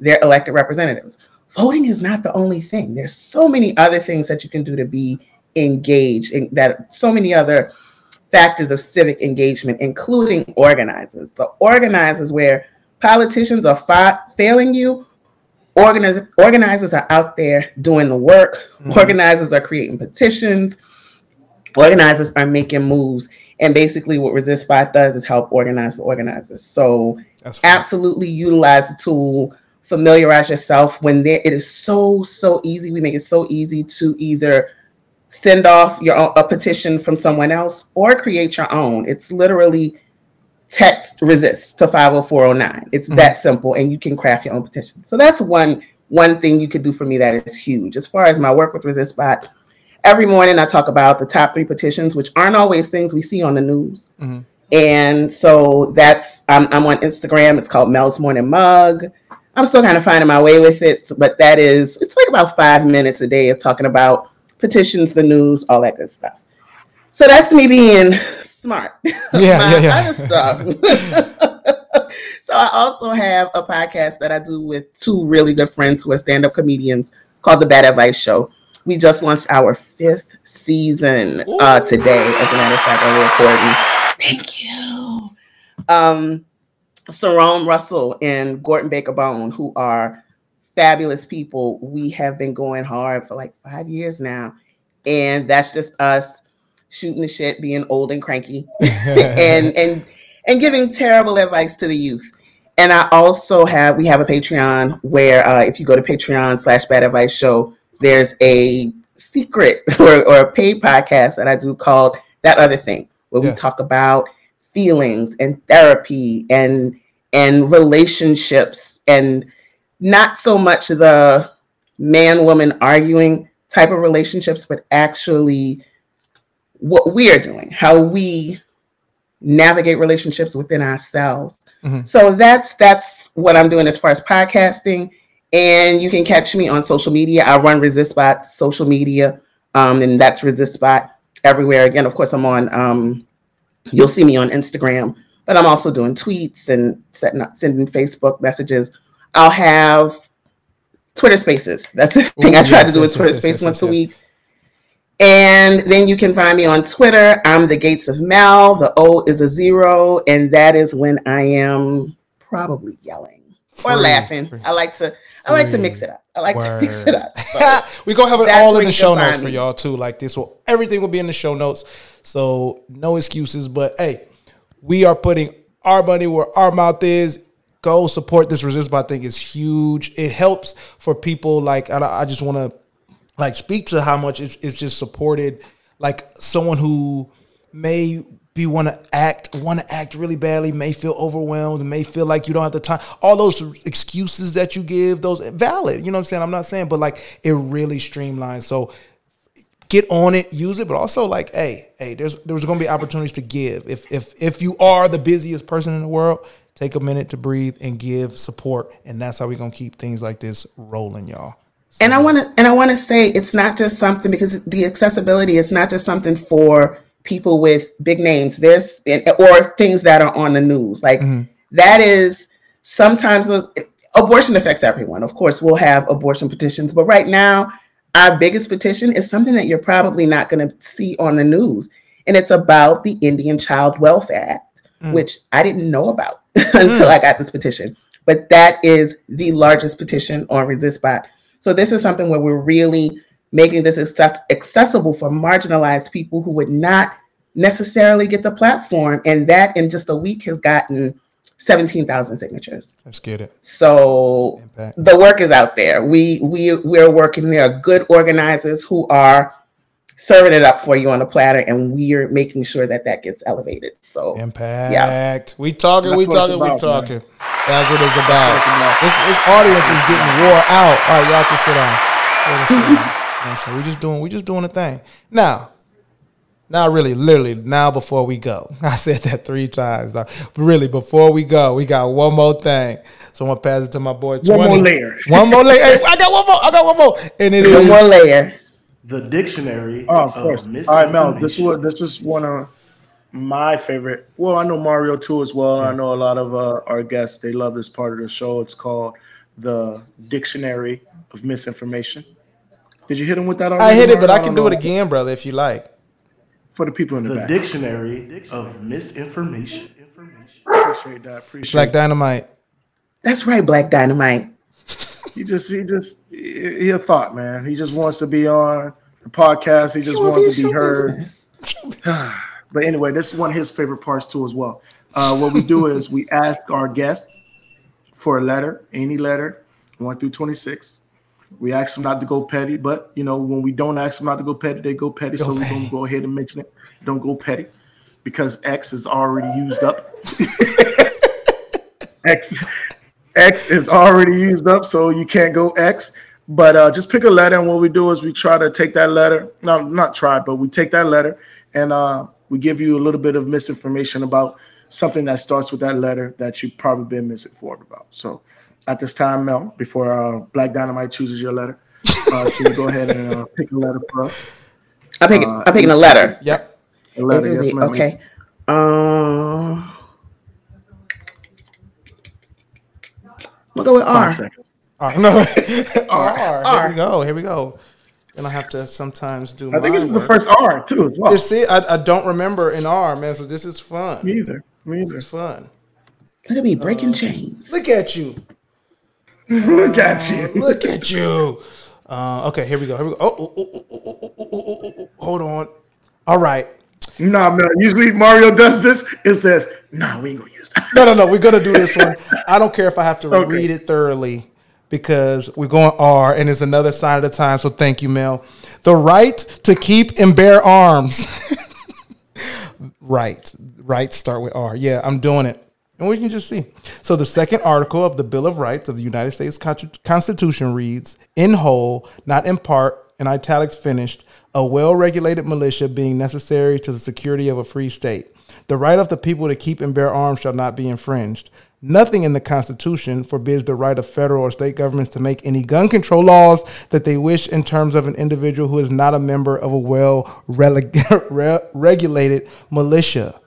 their elected representatives. Voting is not the only thing. There's so many other things that you can do to be engaged, and that so many other factors of civic engagement, including organizers. The organizers where politicians are fi- failing you, organiz- organizers are out there doing the work. Mm-hmm. Organizers are creating petitions. Organizers are making moves. And basically, what ResistBot does is help organize the organizers. So, absolutely utilize the tool. Familiarize yourself when there. It is so so easy. We make it so easy to either send off your own, a petition from someone else or create your own. It's literally text resist to 50409. It's mm-hmm. that simple and you can craft your own petition. So that's one one thing you could do for me that is huge. As far as my work with ResistBot, every morning I talk about the top 3 petitions which aren't always things we see on the news. Mm-hmm. And so that's I'm, I'm on Instagram. It's called Mel's Morning Mug. I'm still kind of finding my way with it, but that is it's like about five minutes a day of talking about petitions, the news, all that good stuff. So that's me being smart. Yeah, yeah, yeah. other stuff. so I also have a podcast that I do with two really good friends who are stand-up comedians called The Bad Advice Show. We just launched our fifth season uh, today. As a matter of fact, I'm recording. Thank you. Um, Sarone Russell and Gordon Baker Bone, who are fabulous people. We have been going hard for like five years now. and that's just us shooting the shit, being old and cranky, and and and giving terrible advice to the youth. And I also have we have a Patreon where uh, if you go to Patreon slash Bad Advice Show, there's a secret or, or a paid podcast that I do called That Other Thing, where Yeah. we talk about feelings and therapy and and relationships and not so much the man woman arguing type of relationships, but actually what we are doing, how we navigate relationships within ourselves. Mhm. So that's that's what I'm doing as far as podcasting. And you can catch me on social media. I run ResistBot social media, um, and that's ResistBot everywhere. Again, of course, I'm on. Um, you'll see me on Instagram, but I'm also doing tweets and setting up, sending Facebook messages. I'll have Twitter Spaces. That's the thing Ooh, I try yes, to do yes, with Twitter yes, Space once a week. And then you can find me on Twitter. I'm the Gates of Mel. The O is a zero, and that is when I am probably yelling or Free, laughing. free. I like to I like to mix it up. I like to mix it up. So, we gonna have it all in the show notes find for y'all too. Like this will everything will be in the show notes. So no excuses. But hey, we are putting our money where our mouth is. Go support this resist I think is huge. It helps for people like I, I just want to like speak to how much it's, it's just supported like someone who may be want to act want to act really badly may feel overwhelmed may feel like you don't have the time. All those excuses that you give those valid you know what i'm saying? I'm not saying but like it really streamlines. So get on it use it but also like hey hey there's there's going to be opportunities to give. If if if you are the busiest person in the world take a minute to breathe and give support and that's how we're going to keep things like this rolling y'all. And I want to and I want to say it's not just something because the accessibility is not just something for people with big names. There's or things that are on the news. Like mm-hmm. that is sometimes those abortion affects everyone. Of course, we'll have abortion petitions, but right now our biggest petition is something that you're probably not going to see on the news, and it's about the Indian Child Welfare Act, mm. which I didn't know about mm. until I got this petition. But that is the largest petition on resist ResistBot. So this is something where we're really making this access- accessible for marginalized people who would not necessarily get the platform, and that in just a week has gotten seventeen thousand signatures. let's get it So Impact. the work is out there. We we we're working. There are good organizers who are serving it up for you on a platter, and we're making sure that that gets elevated. So Impact. Yeah. We talking, That's we what it's talking, we about, man. talking. That's what it's about. This this audience is getting wore out. All right, y'all can sit down. Y'all can sit down. You know what I'm saying? we just doing we just doing a thing. Now, now really, literally, now before we go. I said that three times. Now, but really, before we go, we got one more thing. So I'm gonna pass it to my boy. 20. One more layer. One more layer. Hey, I got one more. I got one more. And it is one more layer. The dictionary Oh, of course. misinformation. All right, Mel. This is this is one of my favorite. Well, I know Mario too as well. I know a lot of uh, our guests. They love this part of the show. It's called the Dictionary of Misinformation. Did you hit him with that already? I hit it, but I Mario? can do it again, brother, if you like. for the people in the, The back. dictionary of misinformation. Appreciate that. Appreciate Black. Dynamite. That's right, Black Dynamite. He just, he just, he, he a thought, man. He just wants to be on the podcast. He just You wanna wants to be heard. But anyway, this is one of his favorite parts too, as well. Uh, what we do is we ask our guests for a letter, any letter, one through twenty-six. We ask them not to go petty, but you know when we don't ask them not to go petty, they go petty. so we're gonna go ahead and mention it. Don't go petty because X is already used up. X X is already used up, so you can't go X. But uh, just pick a letter, and what we do is we try to take that letter. No, not try, but we take that letter and uh, we give you a little bit of misinformation about something that starts with that letter that you've probably been misinformed about. So, at this time, Mel, before uh, Black Dynamite chooses your letter, uh, can you go ahead and uh, pick a letter for us? I'm picking. Uh, I'm picking a letter. Yep. A letter, yes, ma'am. Okay. Um, we'll go with R. Five. R. No. R. R. Here R. we go. Here we go. And I have to sometimes do. I think this is the first R too, as well. This it. I, I don't remember an R, man. So this is fun. Me either. Me This either. is fun. Look at me breaking chains. Look at you. Look at you. Look at you. Uh, okay, here we go. Here we go. Oh, oh, oh, hold on. All right. Nah, man. Usually Mario does this. It says, "Nah, we ain't gonna use that." No, no, no. We're gonna do this one. I don't care if I have to okay. read it thoroughly because we're going R, and it's another sign of the time. So thank you, Mel. The right to keep and bear arms. right, right. Start with R. Yeah, I'm doing it and we can just see. So the second article of the Bill of Rights of the United States Constitution reads, "In whole, not in part." In italics finished, a well regulated militia being necessary to the security of a free state. The right of the people to keep and bear arms shall not be infringed. Nothing in the Constitution forbids the right of federal or state governments to make any gun control laws that they wish in terms of an individual who is not a member of a well rele- re- regulated militia.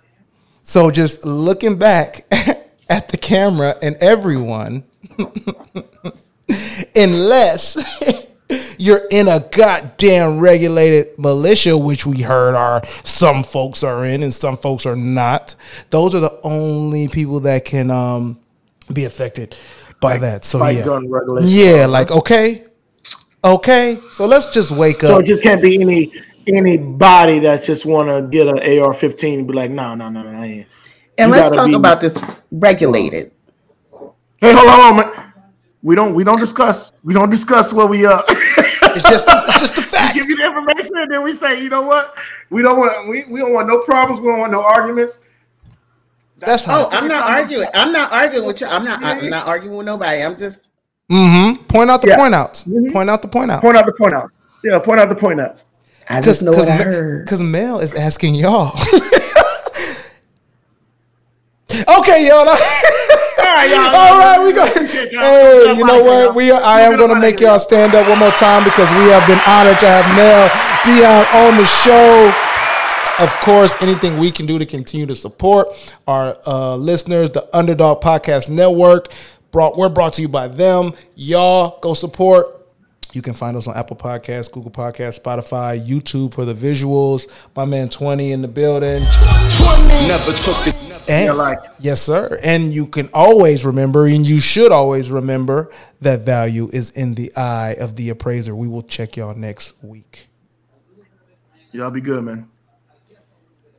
So just looking back at the camera and everyone, unless you're in a goddamn regulated militia, which we heard are some folks are in and some folks are not. Those are the only people that can um, be affected by that. So fight yeah, yeah, like okay, okay. So let's just wake So up. it just can't be any anybody that just want to get an AR-15 and be like, "No, no, no, no." I ain't. And You let's talk be- about this regulated. Hey, hold on, hold on, man. We don't we don't discuss we don't discuss what we uh It's just it's just the fact. We give you the information and then we say, you know what? We don't want we, we don't want no problems, we don't want no arguments. That's how. Oh, I'm not arguing. I'm not arguing with you. I'm not. I'm not arguing with nobody. I'm just. Mm-hmm. Point out the Yeah. point outs. Point out the point outs. Point out the point outs. Yeah, point out the point outs. I just know what I heard. Cause Mel is asking y'all. okay, y'all. All right, y'all. All right, we go. Appreciate y'all. Hey, you know what? We are, I am going to make y'all stand up one more time because we have been honored to have Mel Dion on the show. Of course, anything we can do to continue to support our uh, listeners, the Underdog Podcast Network. Brought, we're brought to you by them. Y'all go support. You can find us on Apple Podcasts, Google Podcasts, Spotify, YouTube for the visuals. My man 20 in the building. Never took the. And, like- yes, sir. And you can always remember, and you should always remember, that value is in the eye of the appraiser. We will check y'all next week. Y'all be good, man.